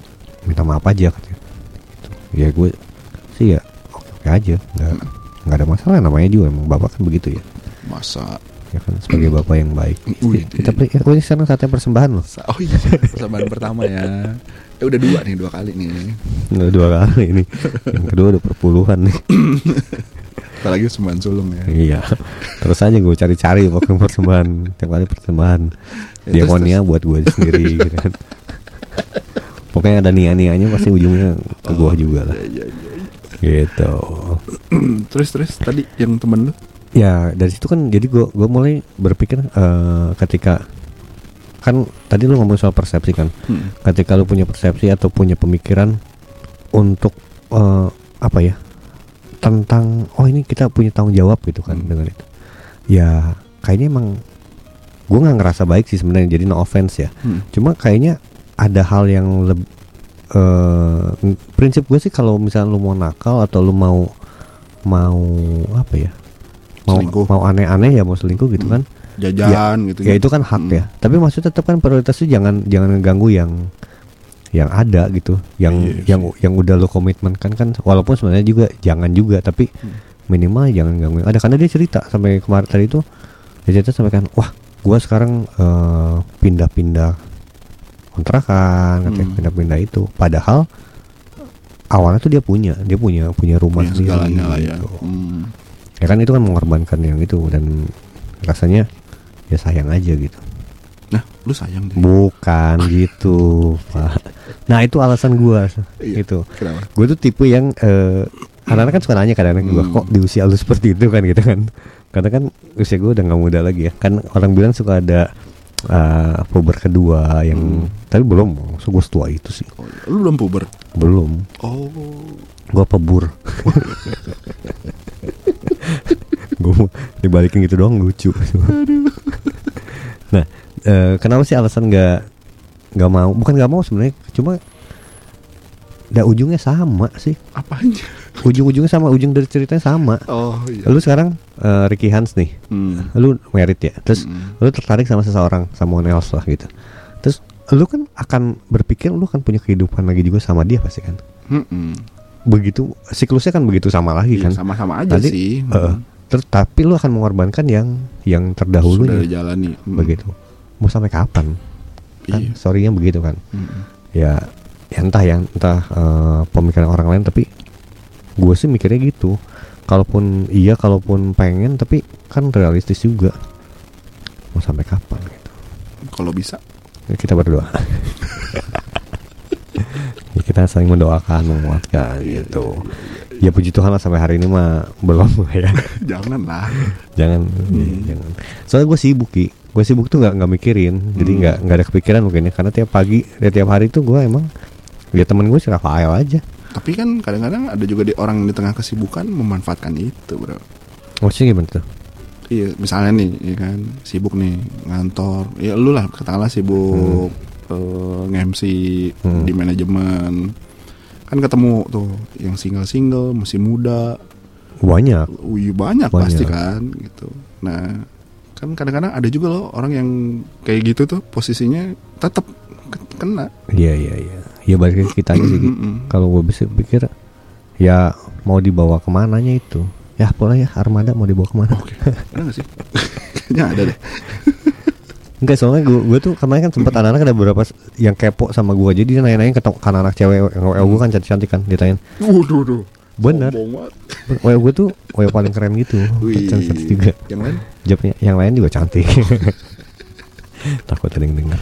minta maaf aja katanya. Gitu. ya gue sih ya oke oke aja. Nggak nggak ada masalah. Namanya juga emang bapak kan begitu ya.
Masa?
Ya kan sebagai bapak yang baik. [CLEARS THROAT]
Wih,
kita ya, oh, ini sekarang saatnya persembahan loh.
Oh iya, persamaan pertama ya. Eh udah dua nih, dua kali nih.
Nggak dua kali ini yang kedua udah perpuluhan nih [CLEARS THROAT]
Kita lagi sembilan sulung ya.
iya terus aja gue cari-cari pokoknya persembahan tiap kali persembahan
Ya,
diakonia buat gue sendiri [LAUGHS] gitu kan pokoknya ada nia-nianya pasti ujungnya ke gue juga lah
Iya, iya, iya.
gitu [CLEARS THROAT]
terus terus tadi yang temen lu?
ya dari situ kan jadi gue gue mulai berpikir eh, ketika kan tadi lu ngomong soal persepsi kan
Hmm.
ketika lu punya persepsi atau punya pemikiran untuk eh, apa ya tentang oh ini kita punya tanggung jawab gitu kan
Hmm.
dengan itu ya kayaknya emang gue nggak ngerasa baik sih sebenarnya jadi no offense ya
Hmm.
cuma kayaknya ada hal yang lebih prinsip gue sih kalau misalnya lu mau nakal atau lu mau mau apa ya mau
Selingkuh.
mau aneh-aneh ya mau selingkuh gitu kan
Jajan gitu.
ya itu kan hak
Hmm.
ya tapi maksudnya tetap kan prioritas itu jangan jangan ganggu yang yang ada gitu yang
Iya
yang yang udah lo komitmen kan kan walaupun sebenarnya juga jangan juga tapi
Hmm.
minimal jangan ganggu ada karena dia cerita sampai kemarin tadi itu dia cerita sampai kan wah gua sekarang eh, pindah-pindah kontrakan katanya
Hmm.
pindah-pindah itu padahal awalnya tuh dia punya dia punya punya rumah
Punya
sendiri
lah ya.
gitu.
Hmm.
ya kan itu kan mengorbankan yang itu dan rasanya ya sayang aja gitu
lu sayang deh.
bukan [LAUGHS] gitu pak nah itu alasan gua
Iya.
itu
Kenapa?
gue tuh tipe yang eh, anak-anak kan suka nanya kadang-kadang gua
Hmm.
kok di usia lu seperti itu kan gitu kan karena kan usia gue udah nggak muda lagi ya kan orang bilang suka ada eh, puber kedua yang tapi belum so gue setua itu sih
Oh, iya. lu belum puber.
belum
Oh.
gue pebur [LAUGHS] gue dibalikin gitu doang lucu nah eh, kenapa sih alasan nggak nggak mau bukan nggak mau sebenarnya cuma Dah ujungnya sama sih
Apanya?
ujung-ujungnya sama ujung dari ceritanya sama
Oh iya.
lu sekarang eh, Ricky Hans nih
Hmm.
lu merit ya terus
Mm.
lu tertarik sama seseorang sama else lah gitu terus lu kan akan berpikir lu akan punya kehidupan lagi juga sama dia pasti kan
Mm-mm.
begitu siklusnya kan begitu sama lagi
Iya,
kan
sama-sama aja
Tadi,
sih. Hmm.
terus tapi lu akan mengorbankan yang yang
Sudah
terdahulunya
dijalani. Hmm.
begitu mau sampai kapan? Kan
Iya.
sorrynya begitu kan.
Mm-mm.
ya, ya entah ya entah eh, pemikiran orang lain tapi gue sih mikirnya gitu. Kalaupun iya kalaupun pengen tapi kan realistis juga. Mau sampai kapan gitu.
Kalau bisa.
Ya, kita berdoa. [LAUGHS] Ya, kita saling mendoakan menguatkan gitu. ya puji Tuhan lah sampai hari ini mah belum [LAUGHS] ya.
Jangan lah.
jangan iya, jangan. Soalnya gue sibuk ki gue sibuk tuh nggak nggak mikirin jadi
Hmm.
nggak nggak ada kepikiran mungkin ya karena tiap pagi ya, tiap hari tuh gue emang ya temen gue si Rafael aja
Tapi kan kadang-kadang ada juga di orang di tengah kesibukan memanfaatkan itu, bro.
maksudnya gimana tuh
Iya, misalnya nih, ya kan, sibuk nih ngantor. Ya lu lah, katakanlah sibuk eh, nge-MC
Hmm.
di manajemen. Kan ketemu tuh yang single-single, masih muda.
banyak
banyak,
Banyak.
pasti kan gitu. Nah, kan kadang-kadang ada juga loh orang yang kayak gitu tuh posisinya tetap ke- kena.
iya iya iya ya balik ke kita aja sih kalau gue bisa pikir ya mau dibawa ke mananya itu ya pola ya armada mau dibawa ke mana
Oke, ada gak sih? Kayaknya ada deh. [LAUGHS]
Enggak soalnya gue, gue tuh kemarin kan sempat anak-anak ada beberapa yang kepo sama gue jadi dia nanya-nanya ke to- ke anak cewek yang gue kan cantik-cantik kan ditanyain
Waduh, waduh.
bener
Sombong banget.
WA gue tuh WA paling keren gitu
Wih.
juga
Yang lain?
Jawabnya yang lain juga cantik. [LAUGHS] Takut ada yang dengar.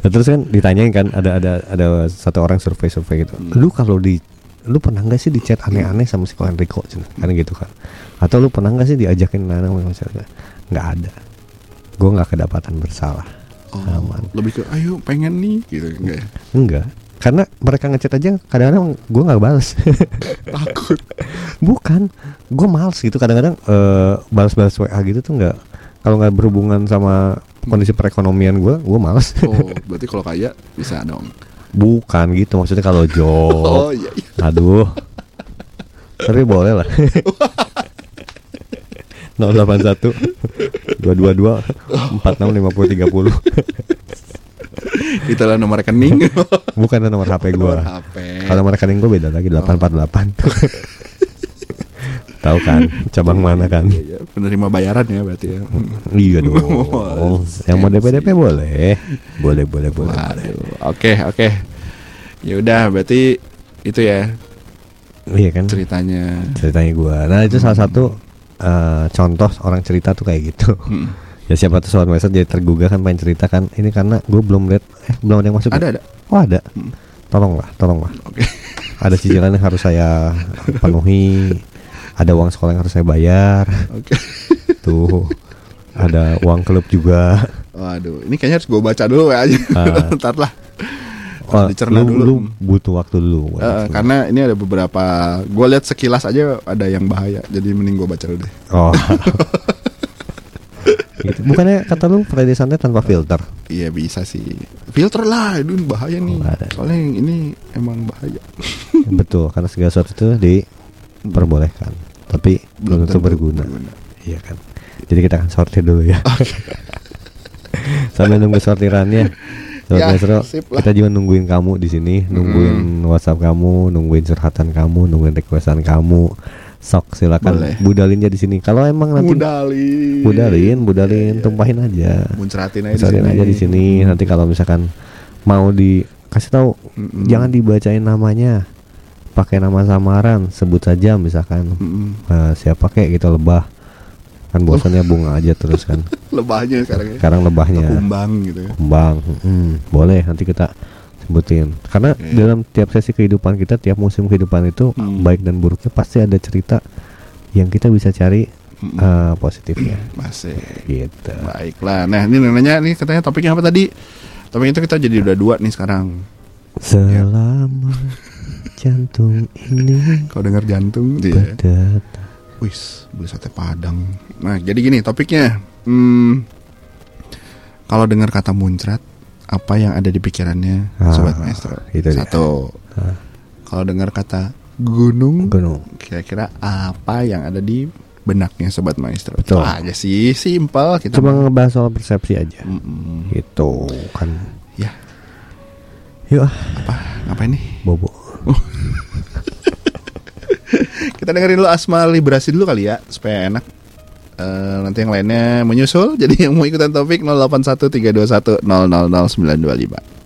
Nah, terus kan ditanyain kan ada ada ada satu orang survei survei gitu.
Hmm.
lu kalau di lu pernah nggak sih di chat aneh-aneh sama si Enrico? Kan gitu kan. Atau lu pernah nggak sih diajakin nana sama siapa nggak ada. Gue nggak kedapatan bersalah.
Oh,
Aman.
lebih ke ayo pengen nih gitu enggak ya?
enggak karena mereka ngechat aja kadang-kadang gue nggak balas [LAUGHS]
Takut.
bukan gue males gitu kadang-kadang eh, balas-balas WA gitu tuh nggak kalau nggak berhubungan sama kondisi perekonomian gue gue males
Oh, [LAUGHS] berarti kalau kaya bisa dong.
bukan gitu maksudnya kalau [LAUGHS]
Oh,
job
iya. iya.
aduh tapi boleh lah 081 222 46 50 30
Itulah nomor rekening. [LAUGHS]
bukan nomor HP gue kalau nomor rekening gue beda lagi 848 [LAUGHS] tahu kan cabang mana kan
Iya, iya. Penerima bayaran ya berarti ya.
iya dong [LAUGHS]
Oh,
yang mau DP DP boleh boleh boleh boleh.
Oke, oke. Ya udah, berarti itu ya
iya kan
ceritanya.
ceritanya gue nah itu salah satu eh, contoh orang cerita tuh kayak gitu
Hmm.
Ya siapa tuh sobat message jadi tergugah kan pengen cerita kan ini karena gue belum lihat eh belum ada yang masuk ya?
Ada ada.
oh ada
Hmm.
tolonglah tolonglah
Oke.
ada cicilan yang harus saya penuhi ada uang sekolah yang harus saya bayar
Oke.
tuh ada uang klub juga
Waduh, ini kayaknya harus gue baca dulu ya aja.
Ah. [LAUGHS]
Ntar lah.
Oh,
dicerna
lu,
dulu.
lu butuh waktu dulu itu.
karena ini ada beberapa gue lihat sekilas aja ada yang bahaya jadi mending gue baca dulu deh
oh [LAUGHS] gitu. bukannya kata lu Friday Santai tanpa filter
iya bisa sih filter lah itu bahaya nih
Oh, ada.
soalnya yang ini emang bahaya [LAUGHS]
betul karena segala sesuatu itu diperbolehkan tapi belum tentu berguna Iya kan. Jadi kita akan sortir dulu ya. [LAUGHS] Sambil nunggu sortirannya. [LAUGHS] Sobat
Ya, sip lah.
kita juga nungguin kamu di sini, nungguin WhatsApp kamu, nungguin curhatan kamu, nungguin requestan kamu. Sok silakan
Boleh.
budalinnya di sini. Kalau emang nanti
budalin
budalin, budalin,
Iya, iya.
tumpahin aja.
muncratin aja
Muncratin aja di sini. Nanti kalau misalkan mau dikasih tahu,
Mm-mm.
jangan dibacain namanya. pakai nama samaran sebut saja misalkan
Mm-mm.
eh, siapa kayak gitu lebah kan bosannya bunga aja terus kan [LAUGHS]
Lebahnya sekarang ya.
sekarang lebahnya
Kumbang gitu ya.
kembang mm, boleh nanti kita sebutin karena
Iya.
dalam tiap sesi kehidupan kita tiap musim kehidupan itu
Hmm.
baik dan buruknya pasti ada cerita yang kita bisa cari
Mm-mm.
eh, positifnya
Masih.
gitu
Baiklah. Nah, ini nanya nih katanya topiknya apa tadi? Topik itu kita jadi udah dua nih sekarang.
selama jantung ini [LAUGHS]
Kau dengar jantung ya.
berdetak
Wis, beli sate Padang. Nah, jadi gini topiknya. Hmm, kalau dengar kata muncrat, apa yang ada di pikirannya
Ah,
sobat maestro?
itu.
Satu.
Ah.
Kalau dengar kata gunung,
gunung
kira-kira apa yang ada di benaknya sobat maestro?
Betul.
Itu aja sih, simpel kita.
cuma ngebahas soal persepsi aja
Mm-mm.
gitu kan
Ya,
yuk
apa? Ngapain nih?
bobo [LAUGHS]
Kita dengerin dulu Asma Librasi dulu kali ya supaya enak. Eh, nanti yang lainnya menyusul. [LAUGHS] Jadi yang mau ikutan topik 081321000925.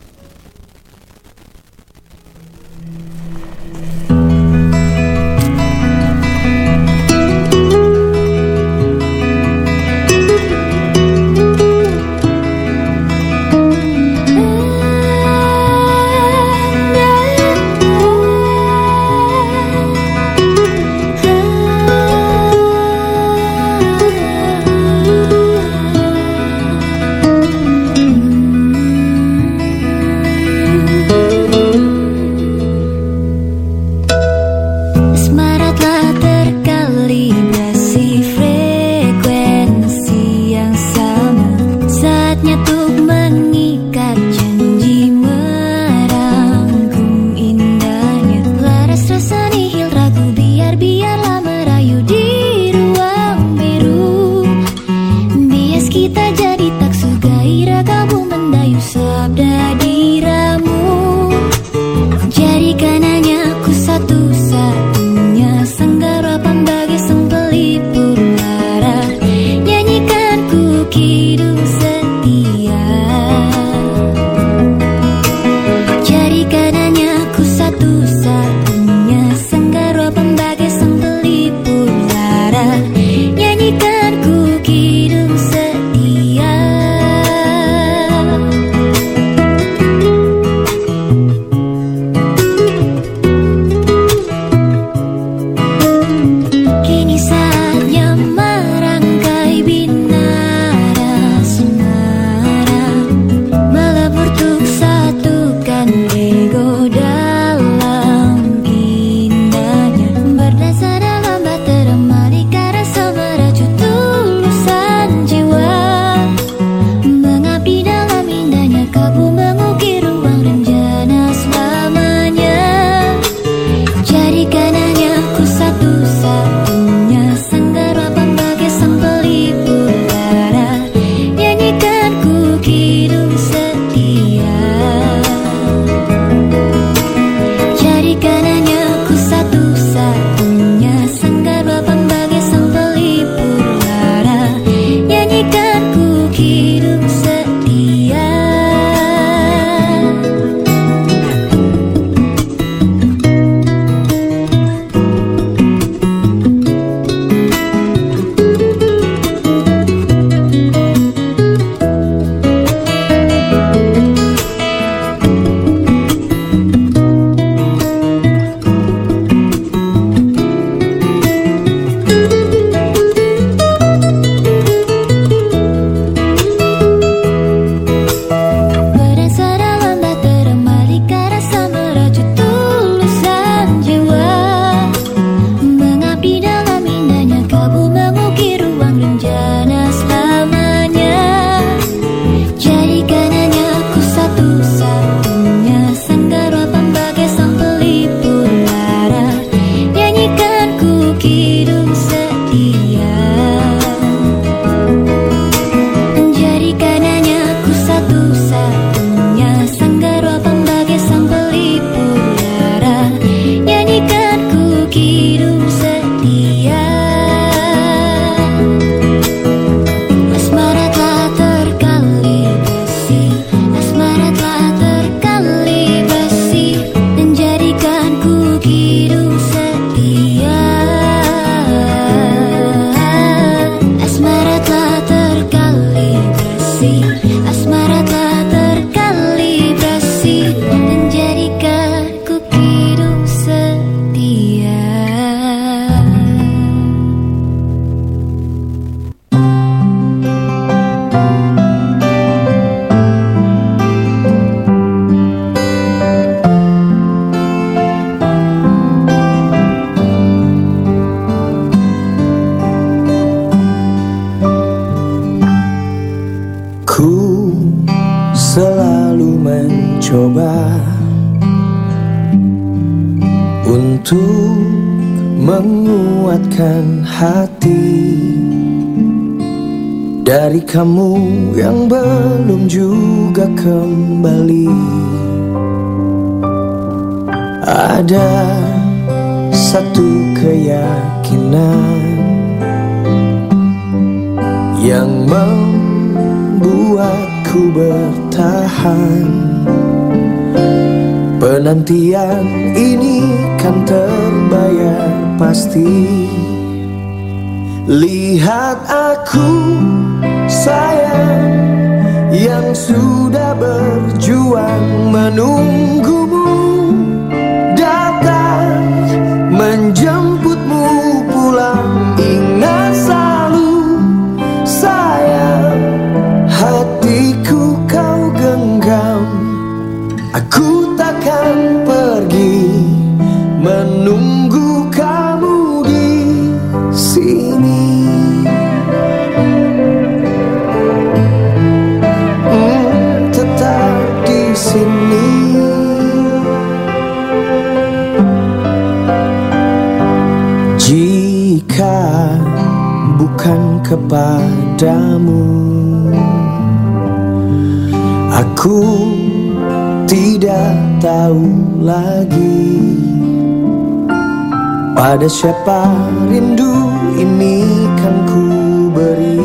Pada siapa rindu ini kan ku beri?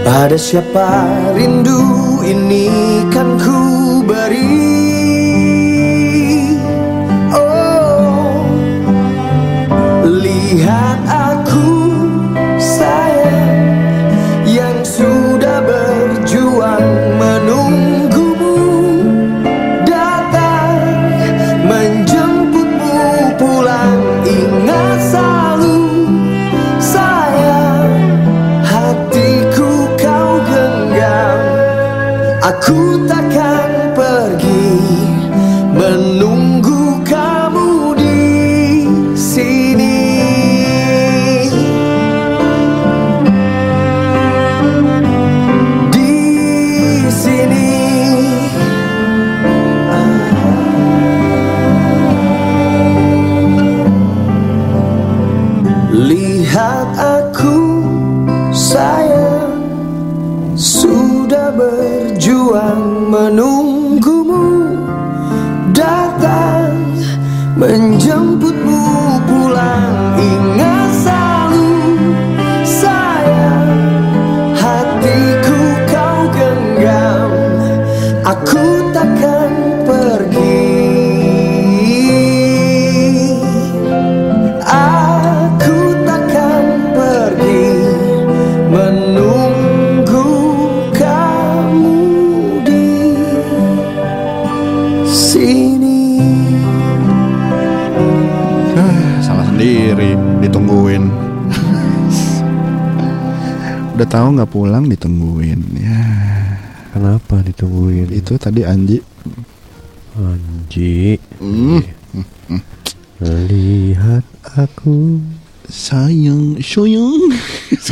Pada siapa rindu ini kan ku beri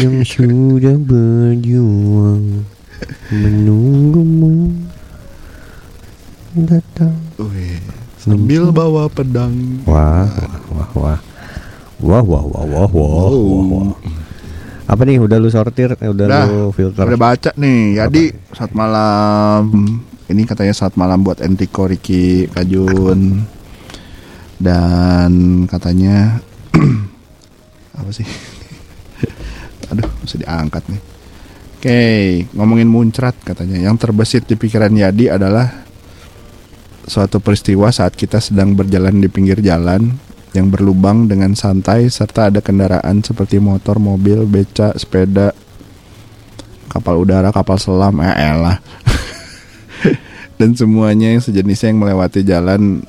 yang sudah berjuang menunggumu datang.
Wih, sambil bawa pedang
Wah, wah, wah, wah, wah, wah, wah, wah, wah, wah, wah. Apa nih? Udah lu sortir? Eh, udah
Dah,
lu filter?
Udah baca nih, jadi saat malam ini katanya saat malam buat Entiko Riki Kajun dan katanya diangkat nih. Oke, ngomongin muncrat katanya. Yang terbesit di pikiran Yadi adalah suatu peristiwa saat kita sedang berjalan di pinggir jalan yang berlubang dengan santai serta ada kendaraan seperti motor, mobil, beca, sepeda, kapal udara, kapal selam, eh elah. [LAUGHS] Dan semuanya yang sejenisnya yang melewati jalan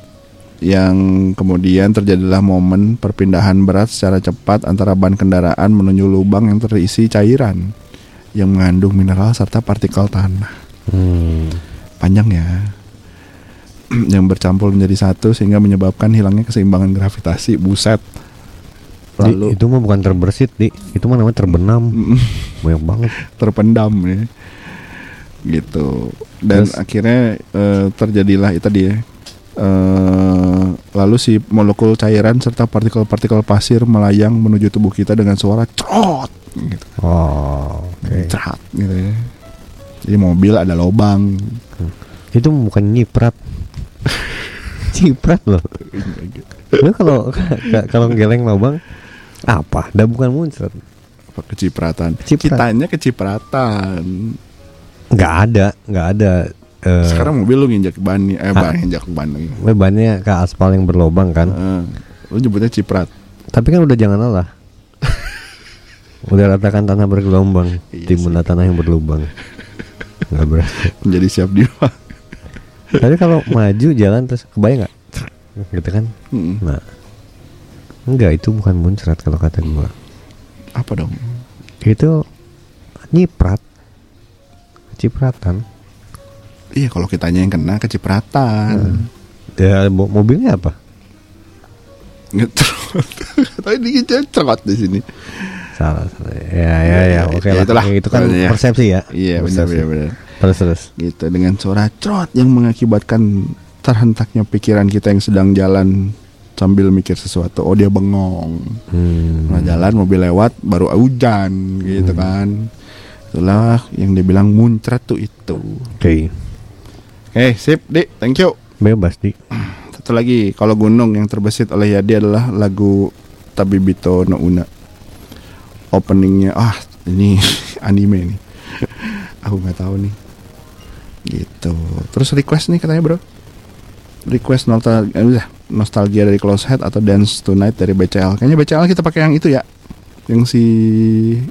yang kemudian terjadilah momen perpindahan berat secara cepat antara ban kendaraan menuju lubang yang terisi cairan yang mengandung mineral serta partikel tanah.
Hmm.
Panjang ya. [CLEARS THROAT] yang bercampur menjadi satu sehingga menyebabkan hilangnya keseimbangan gravitasi. Buset.
Di,
Lalu
itu mah bukan terbersit, di. Itu mah namanya terbenam. Banyak banget. [LAUGHS]
terpendam ya gitu dan
Terus?
akhirnya eh, terjadilah itu dia eh lalu si molekul cairan serta partikel-partikel pasir melayang menuju tubuh kita dengan suara trot gitu.
Oh.
Cerat gitu ya. Jadi mobil ada lobang.
Itu bukan nyiprat. [LAUGHS] nyiprat loh. Lu kalau ka- [LAUGHS] kalau geleng lubang apa? Dah bukan muncrat.
Apa kecipratan?
Keciprat.
Kitanya kecipratan.
Nggak ada, nggak ada. Eh,
Sekarang mobil lu nginjak ban eh ban nginjak ban lagi.
bannya ke aspal yang berlobang kan.
Heeh. lu nyebutnya ciprat.
Tapi kan udah jangan lelah. [LAUGHS] udah ratakan tanah bergelombang,
Iya
timbunlah tanah yang berlubang. Nggak berasa.
Menjadi siap dia.
Tapi kalau maju jalan terus kebayang nggak? Gitu kan?
Hmm.
Nah, enggak itu bukan muncrat kalau kata gua.
Apa dong?
Itu nyiprat, cipratan.
Iya kalau kitanya yang kena kecipratan.
Ya, mo- mobilnya apa?
Ngetrot. [LAUGHS] Tapi dia cerot di sini.
Salah, salah. Ya, ya, ya. Oke
Ya,
lah.
itulah.
Ya, itu kan
ya.
persepsi ya.
Iya benar benar benar.
Terus terus.
Gitu dengan suara trot yang mengakibatkan terhentaknya pikiran kita yang sedang jalan sambil mikir sesuatu. Oh dia bengong.
Hmm.
Nah, jalan mobil lewat baru hujan gitu kan. Itulah yang dibilang muncrat tuh itu.
Oke.
Eh, sip, Dik. Thank you.
Bebas di. [CLEARS THROAT]
Satu lagi, kalau gunung yang terbesit oleh Yadi adalah lagu Tabibito no Una. Openingnya, ah ini [LAUGHS] anime nih. [LAUGHS] Aku nggak tahu nih. Gitu. Terus request nih katanya bro. Request nostalgia, eh, nostalgia dari Close Head atau Dance Tonight dari BCL. Kayaknya BCL kita pakai yang itu ya. Yang si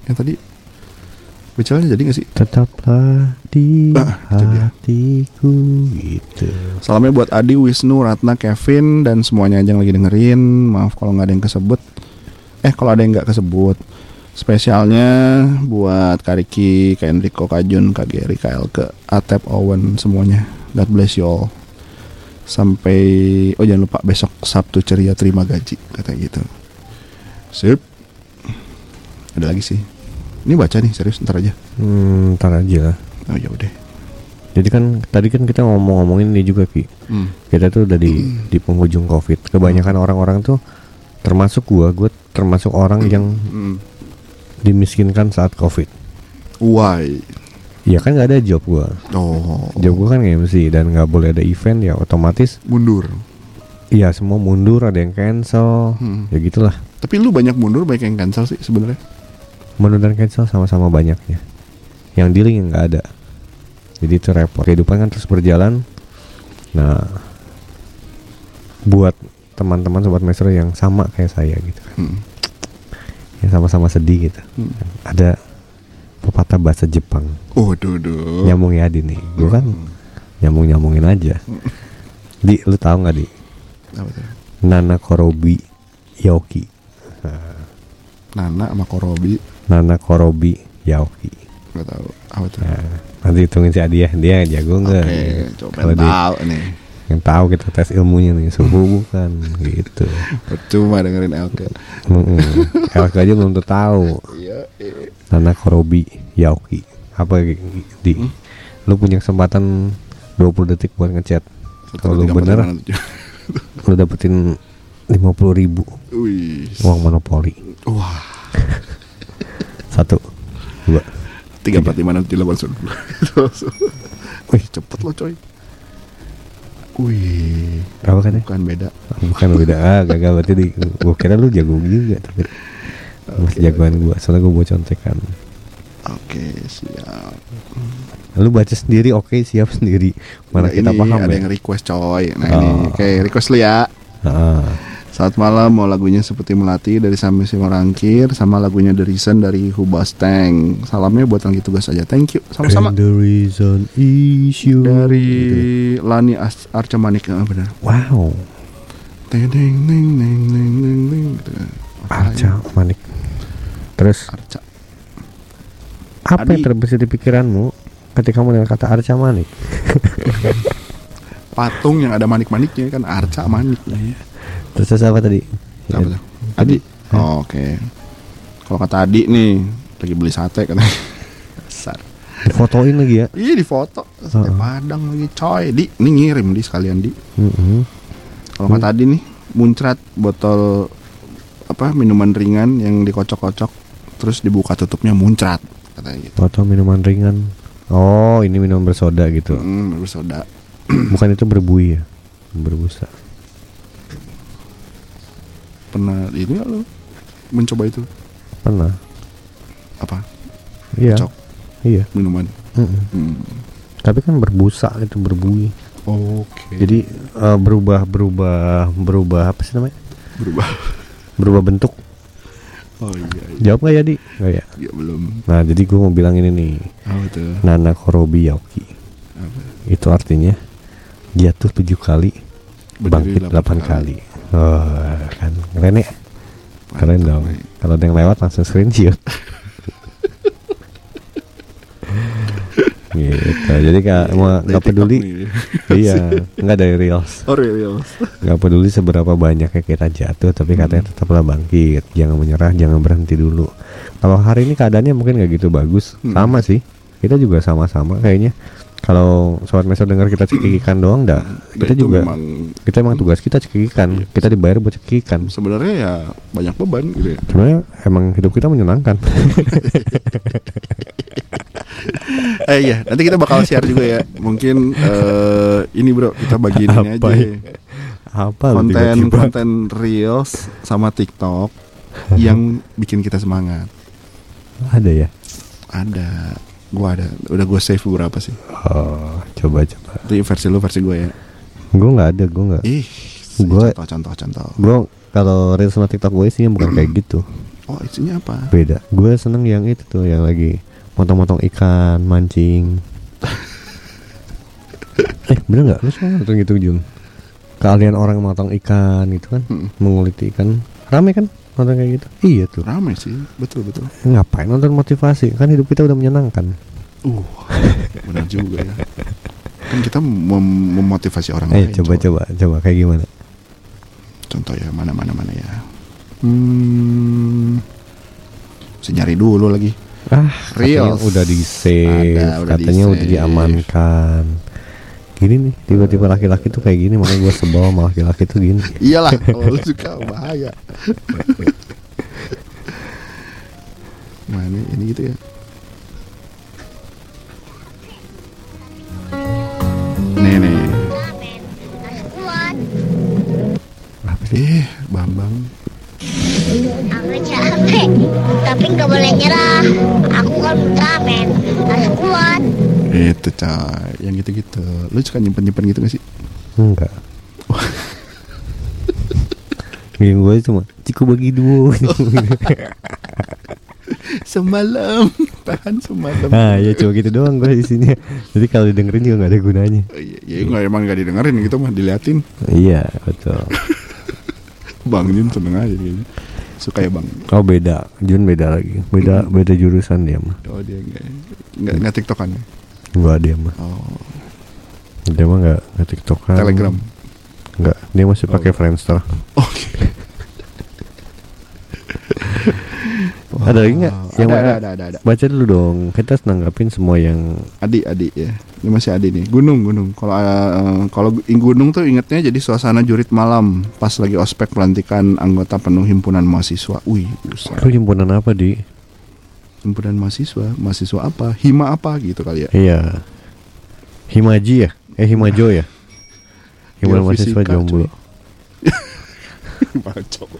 yang tadi BCL jadi gak sih?
Tetaplah di
Ah, dia.
hatiku gitu.
Salamnya buat Adi, Wisnu, Ratna, Kevin dan semuanya aja yang lagi dengerin. Maaf kalau nggak ada yang kesebut. Eh kalau ada yang nggak kesebut. Spesialnya buat Kariki, Kak Enrico, Kak Jun, Kak Geri, Kak Elke, Atep, Owen semuanya. God bless you all. Sampai oh jangan lupa besok Sabtu ceria terima gaji kata gitu. Sip. Ada lagi sih. Ini baca nih serius ntar aja.
Hmm, ntar aja lah.
Oh ya udah.
Jadi kan tadi kan kita ngomong-ngomongin ini juga Ki.
Hmm.
Kita tuh udah di di penghujung Covid. Kebanyakan orang-orang tuh termasuk gua, gua termasuk orang yang
Hmm.
dimiskinkan saat Covid.
Why?
Ya kan nggak ada job gua.
Oh.
Job gua kan MC dan nggak boleh ada event ya otomatis
mundur.
ya semua mundur, ada yang cancel.
Hmm.
Ya gitulah.
Tapi lu banyak mundur, banyak yang cancel sih sebenarnya.
Mundur dan cancel sama-sama banyaknya. Yang dealing yang nggak ada. Jadi itu repot. Kehidupan kan terus berjalan. Nah, buat teman-teman sobat maestro yang sama kayak saya gitu kan.
Hmm.
Yang sama-sama sedih gitu.
Hmm.
Ada pepatah bahasa Jepang.
Oh, duh, duh.
Nyambung ya di nih. Gue kan nyambung-nyambungin aja. Di, lu tahu nggak di? Nana Korobi Yaoki.
Nana sama Korobi,
Nana Korobi Yaoki.
nggak tahu. Apa tuh?
Nah, nanti hitungin si Adi ya. Dia jago nggak?
Oke, coba
Kalau dia
tahu nih.
yang tahu kita tes ilmunya nih subuh bukan [LAUGHS] gitu.
Percuma dengerin Elke.
Elke aja belum tahu.
Iya, iya.
Nana Korobi Yaoki. Apa di?
Hmm?
Lu punya kesempatan 20 detik buat ngechat. Kalau lu bener, [LAUGHS] lu dapetin 50 ribu
Wih.
uang monopoli.
Wah.
Satu, dua,
Tiga empat lima enam tujuh delapan sembilan. [LAUGHS] Wih, cepet lo coy. Wih,
berapa kan ya?
bukan beda.
Bukan beda. Ah, gagal berarti di. Gua kira lu jago juga tapi masih jagoan gua. Soalnya gua bawa contekan.
Oke, siap.
Lu baca sendiri, oke siap sendiri. Mana
Nah,
kita
ini
paham
ada
ya?
yang request coy. Nah, ini
Oh.
oke, request lu ya.
Ah,
Saat malam mau lagunya seperti melati dari Sampai Si Merangkir sama lagunya The Reason dari Hubas Tank. Salamnya buat lagi tugas aja. Thank you. Sama-sama.
And the reason is you.
Dari
Gitu.
Lani As- Arca Manik ah, benar.
Wow.
Teng teng teng teng teng teng teng gitu.
Arca manik. Terus
Arca.
apa yang
Adi.
terbesit di pikiranmu ketika mendengar kata Arca manik? [LAUGHS]
Patung yang ada manik-maniknya kan Arca Manik lah ya.
Terus apa tadi?
Apa tuh? Adi. Oh, Oke. Kalau kata Adi nih lagi beli sate kan. Dasar.
Fotoin lagi ya.
Iya di foto Sate
Heeh.
Padang lagi coy Di ini ngirim di sekalian di
Mm-mm.
Kalau nggak tadi nih Muncrat botol Apa minuman ringan yang dikocok-kocok Terus dibuka tutupnya muncrat Katanya gitu
Foto minuman ringan. Oh, ini minuman bersoda gitu.
hmm, Bersoda
Bukan itu berbuih ya? Berbusa.
Pernah ini nggak lo Mencoba itu
Pernah.
Apa
Iya.
Cok.
Iya.
Minuman
Mm-mm.
hmm.
Tapi kan berbusa itu berbuih.
Oke
Jadi eh, berubah berubah berubah apa sih namanya?
Berubah
Berubah bentuk.
Oh iya, iya.
Jawab nggak ya di? Nggak ya.
Ya, belum
Nah jadi gue mau bilang ini nih.
Apa tuh
Nana Korobi Yaoki.
Apa?
Itu artinya jatuh tujuh kali,
Berdiri
bangkit delapan kali. Oh, kan keren ya? Keren dong. Kalau ada yang lewat langsung screenshot. gitu. Jadi kak mau
Dari
nggak peduli. [LAUGHS] iya, nggak dari reels.
Oh real
Nggak peduli seberapa banyaknya kita jatuh, tapi katanya tetaplah bangkit. Jangan menyerah, jangan berhenti dulu. Kalau hari ini keadaannya mungkin nggak gitu bagus.
Hmm.
Sama sih. Kita juga sama-sama kayaknya. Kalau sobat meso dengar kita cekikikan doang, dah. Kita juga.
memang
Kita emang tugas kita cekikikan. Kita dibayar buat cekikikan.
sebenarnya ya banyak beban gitu ya.
Sebenarnya emang hidup kita menyenangkan. [LAUGHS]
eh iya, nanti kita bakal share juga ya. Mungkin eh, ini bro, kita bagiin ini
Apa
aja.
ya? Apa
Konten
tiba-tiba?
konten reels sama TikTok [LAUGHS] yang bikin kita semangat.
Ada ya?
Ada, gua ada, udah gue save beberapa sih.
Oh, coba coba.
Itu versi lu, versi gue ya.
Gue nggak ada, gue nggak.
Ih,
Gua-
contoh, contoh, contoh.
Gue kalau reels sama TikTok gue isinya bukan kayak gitu.
Oh, isinya apa?
Beda. Gue seneng yang itu tuh, yang lagi motong-motong ikan, mancing. [LAUGHS] eh, bener nggak? Lu suka nonton gitu Jun? Keahlian orang motong ikan gitu kan,
Mm.
menguliti ikan. Rame kan nonton kayak gitu? Iya tuh.
Ramai sih, betul betul.
Ngapain nonton motivasi? Kan hidup kita udah menyenangkan.
Uh, benar juga ya. Kan kita mem- memotivasi orang
Eh,
lain.
coba coba coba kayak gimana?
Contoh ya, mana mana mana ya. Hmm, bisa nyari dulu lagi.
Ah, katanya udah di save,
udah
katanya udah diamankan. Gini nih, tiba-tiba laki-laki tuh kayak gini, makanya gue sebel sama laki-laki tuh gini. [LAUGHS]
Iyalah, kalau lu suka bahaya. Mana ini gitu ya? Nih nih.
kuat
Apa sih?
Eh, Bambang.
aku capek tapi nggak boleh nyerah aku kan Ultraman harus kuat
Itu coy, yang gitu-gitu. Lu suka nyimpen-nyimpen gitu gak sih?
Enggak. Yang gue cuma Ciku bagi dua
Semalam, tahan semalam.
Ah ya cuma gitu doang gue isinya Jadi kalau didengerin juga gak ada gunanya
Oh, Iya, iya nggak emang nggak didengerin gitu mah diliatin.
Iya betul
Bang Jun seneng aja kayaknya. Suka ya bang.
Oh beda Jun beda lagi Beda beda jurusan dia mah
Oh dia nggak nggak nggak tiktokan ya.
Enggak dia mah
Oh
Dia mah gak, gak tiktokan
telegram.
Enggak Dia masih pakai
Oh.
Friendster
Oke. [LAUGHS]
Ada lagi nggak? Yang
ada,
mana?
ada, ada, ada, ada.
Baca dulu dong Kita nanggapin semua yang
Adik, adik ya. Ini masih adik nih. Gunung, gunung. Kalau eh, kalau gunung tuh ingetnya jadi suasana jurit malam pas lagi ospek pelantikan anggota penuh himpunan mahasiswa. Wih,
himpunan apa di?
Himpunan mahasiswa, mahasiswa apa? Hima apa gitu kali ya?
Iya Himaji ya? Eh Himajo ya? Himpunan mahasiswa jomblo
cuy. [LAUGHS] Bacok.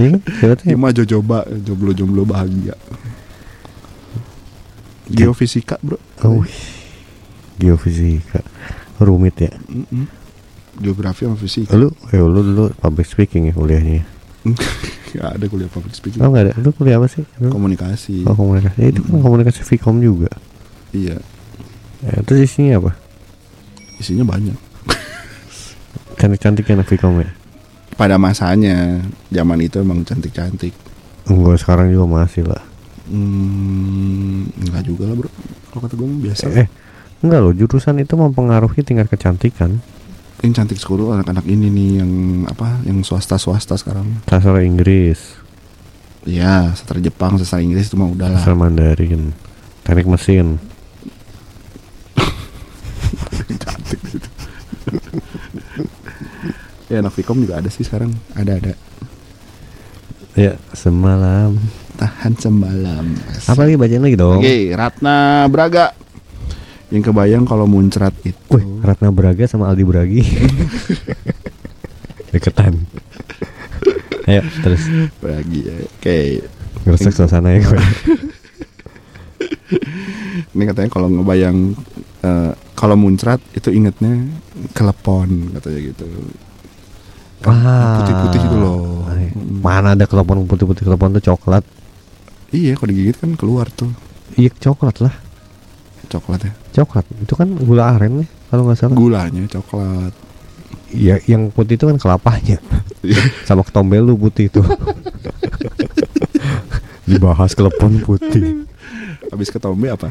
Iya kan?
Hima jojoba, jomblo-jomblo bahagia. Geofisika, Bro.
Oh, wih. geofisika rumit ya.
Geografi sama fisika.
Lu, eh, lu dulu public speaking ya kuliahnya. [LAUGHS]
Gak ada kuliah public speaking.
Oh nggak ada. Lu kuliah apa sih? Lu?
Komunikasi.
Oh komunikasi. Ya, itu kan komunikasi Vkom juga.
Iya,
Ya, terus isinya apa?
isinya banyak.
Cantik-cantik anak Vkom ya.
Pada masanya, zaman itu emang cantik-cantik.
Enggak sekarang juga masih lah.
Hmm, enggak juga lah, Bro. Kalau kata gue biasa.
Eh, enggak loh. Jurusan itu mempengaruhi tingkat kecantikan.
Yang cantik sekolah anak-anak ini nih yang apa? Yang swasta-swasta sekarang.
Sastra Inggris,
Iya, sastra Jepang, sastra Inggris itu mah udahlah.
sastra Mandarin, teknik mesin.
Cantik gitu. ya anak Vkom juga ada sih sekarang. Ada ada.
Ya semalam.
Tahan semalam.
Apa lagi? Bacain lagi dong.
Oke Ratna Braga yang kebayang kalau muncrat itu.
Wih, Ratna Braga sama Aldi Bragi. [LAUGHS] Deketan. Ayo terus.
Bragi ya. Oke.
Ngerusak suasana ya gue [LAUGHS]
ini katanya kalau ngebayang eh, kalau muncrat itu ingetnya kelepon katanya gitu.
Ah.
putih-putih itu loh.
Ay,
Mm.
mana ada kelepon putih-putih kelepon tuh coklat.
Iya kalau digigit kan keluar tuh.
Iya coklat lah.
Coklat ya
coklat. Itu kan gula aren nih kalau nggak salah.
Gulanya coklat.
Iya, yang putih itu kan kelapanya.
Iya. [LAUGHS]
sama ketombel lu putih itu. [LAUGHS] Dibahas kelepon putih. [LAUGHS]
Habis ketombe apa?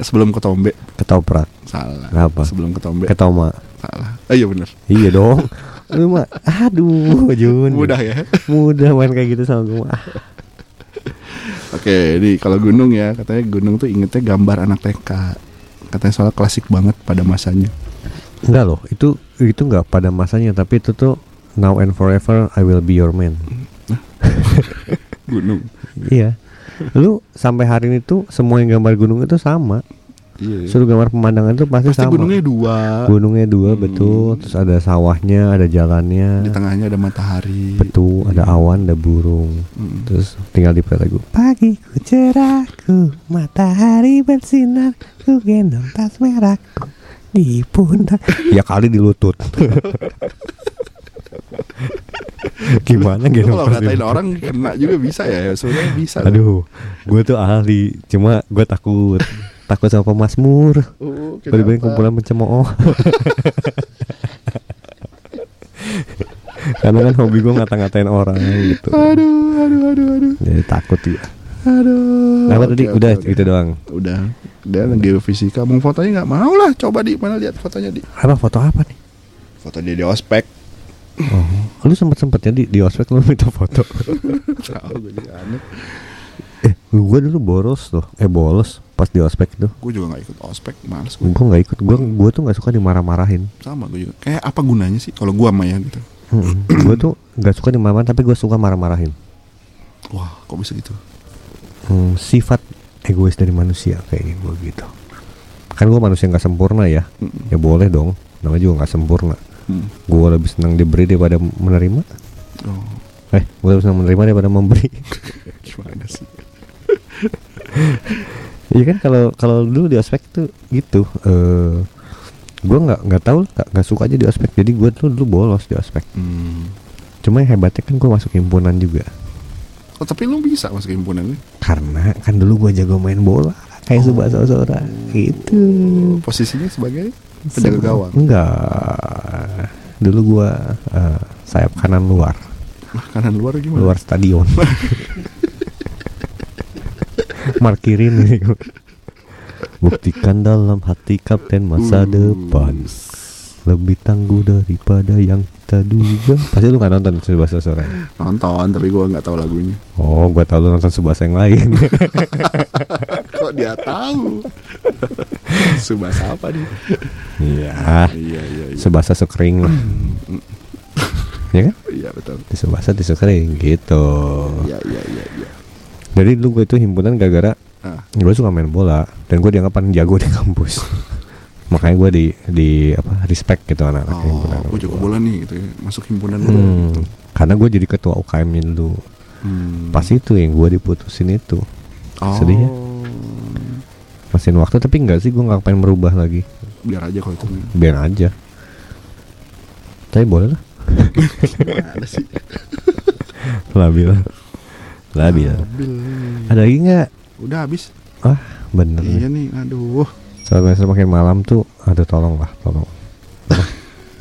Sebelum ketombe.
Ketoprak.
Salah.
Apa?
sebelum ketombe.
Ketoma.
Salah. Oh, iya bener.
Iya dong. Lu mah aduh Jun.
Mudah ya?
Mudah main kayak gitu sama gue ah,
oke ini kalau gunung ya katanya gunung tuh ingetnya gambar anak TK katanya soalnya klasik banget pada masanya.
Enggak loh itu itu enggak pada masanya tapi itu tuh now and forever I will be your man. [LAUGHS]
Gunung.
Iya. Lu sampai hari ini tuh semua yang gambar gunung itu sama
iya
suruh gambar pemandangan itu pasti,
pasti
sama.
gunungnya dua.
Gunungnya dua
Hmm.
betul. Terus ada sawahnya ada jalannya.
Di tengahnya ada matahari.
Betul ada awan ada burung.
Mm.
terus tinggal di lagu pagiku cerahku matahari bersinar ku gendong tas merahku di pundak. [LAUGHS] Ya kali di lutut. [LAUGHS] Gimana
Itu
gendong
kalau ngatain orang kena juga bisa ya sebenarnya bisa.
Aduh gue tuh ahli. Cuma gue takut takut sama pemasmur Balik-balik
kenapa?
kumpulan pencemooh. Karena kan hobi gue ngata-ngatain orang gitu.
Aduh aduh aduh aduh.
Jadi takut ya
aduh.
Apa tadi?
oke,
Udah
oke.
gitu doang.
Udah. Dan geofisika mau fotonya nggak mau lah. Coba di. Mana lihat fotonya di?
Apa foto apa nih?
foto dia di ospek.
Oh, lu sempet-sempetnya di, di ospek lu minta foto. [LAUGHS]
Tahu gue aneh
Eh, gue dulu boros tuh. Eh bolos. Pas di ospek tuh.
Gue juga nggak ikut ospek males
Gue
gue
gak ikut, gue gue tuh gak suka dimarah-marahin.
Sama gue juga. Kayak apa gunanya sih kalau gue mah ya gitu? [CLEARS THROAT]
Gue tuh gak suka dimarah-marahin tapi gue suka marah-marahin.
Wah kok bisa gitu?
Hmm, Sifat egois dari manusia kayaknya gue gitu. Kan gue manusia gak sempurna ya.
Mm-mm.
Ya boleh dong. Namanya juga gak sempurna.
Hmm.
Gue lebih senang diberi daripada menerima.
Oh.
Eh, gue lebih senang menerima daripada memberi. [LAUGHS]
Gimana sih [LAUGHS]
Iya kan kalau kalau dulu di ospek tuh gitu eh gue nggak nggak tahu nggak suka aja di ospek. Jadi gue tuh dulu bolos di ospek.
Hmm.
cuma yang hebatnya kan gue masuk himpunan juga.
Oh tapi lu bisa masuk himpunan ini
karena kan dulu gue jago main bola kayak
Oh.
Subasa Sora gitu.
Posisinya sebagai penjaga gawang?
Enggak dulu gue eh, sayap kanan luar.
Wah, kanan luar gimana?
Luar stadion [LAUGHS] markirin. Ini buktikan dalam hati kapten masa
Uh.
depan. Lebih tangguh daripada yang kita duga. Pasti lu gak nonton Subasa Sora
nonton tapi gue nggak tahu lagunya.
Oh gua tahu lu nonton Subasa yang lain. [LAUGHS]
Kok dia tahu? Subasa apa dia?
Iya.
Iya iya iya.
Sekering lah. Ya kan?
Iya betul.
Di Subasa di sekering gitu.
Iya iya iya iya
jadi dulu gue itu himpunan gara-gara
ah.
gue suka main bola dan gue dianggap paling jago [LAUGHS] di kampus. Makanya gue di di apa respect gitu anak-anak
oh
himpunan.
gue juga
gua.
bola nih gitu ya masuk himpunan bola
Hmm,
gitu.
Karena gue jadi ketua UKM nya dulu.
Hmm.
pas itu yang gue diputusin itu.
Oh,
sedih ya? masihin waktu tapi enggak sih gue nggak pengen merubah lagi.
Biar aja kalau itu
biar aja. Tapi boleh lah.
Sih
labil. Labil
Bil.
ada lagi nggak?
Udah habis.
Ah bener
iya
nih.
nih aduh.
Saat semester makin malam tuh ada tolong lah tolong.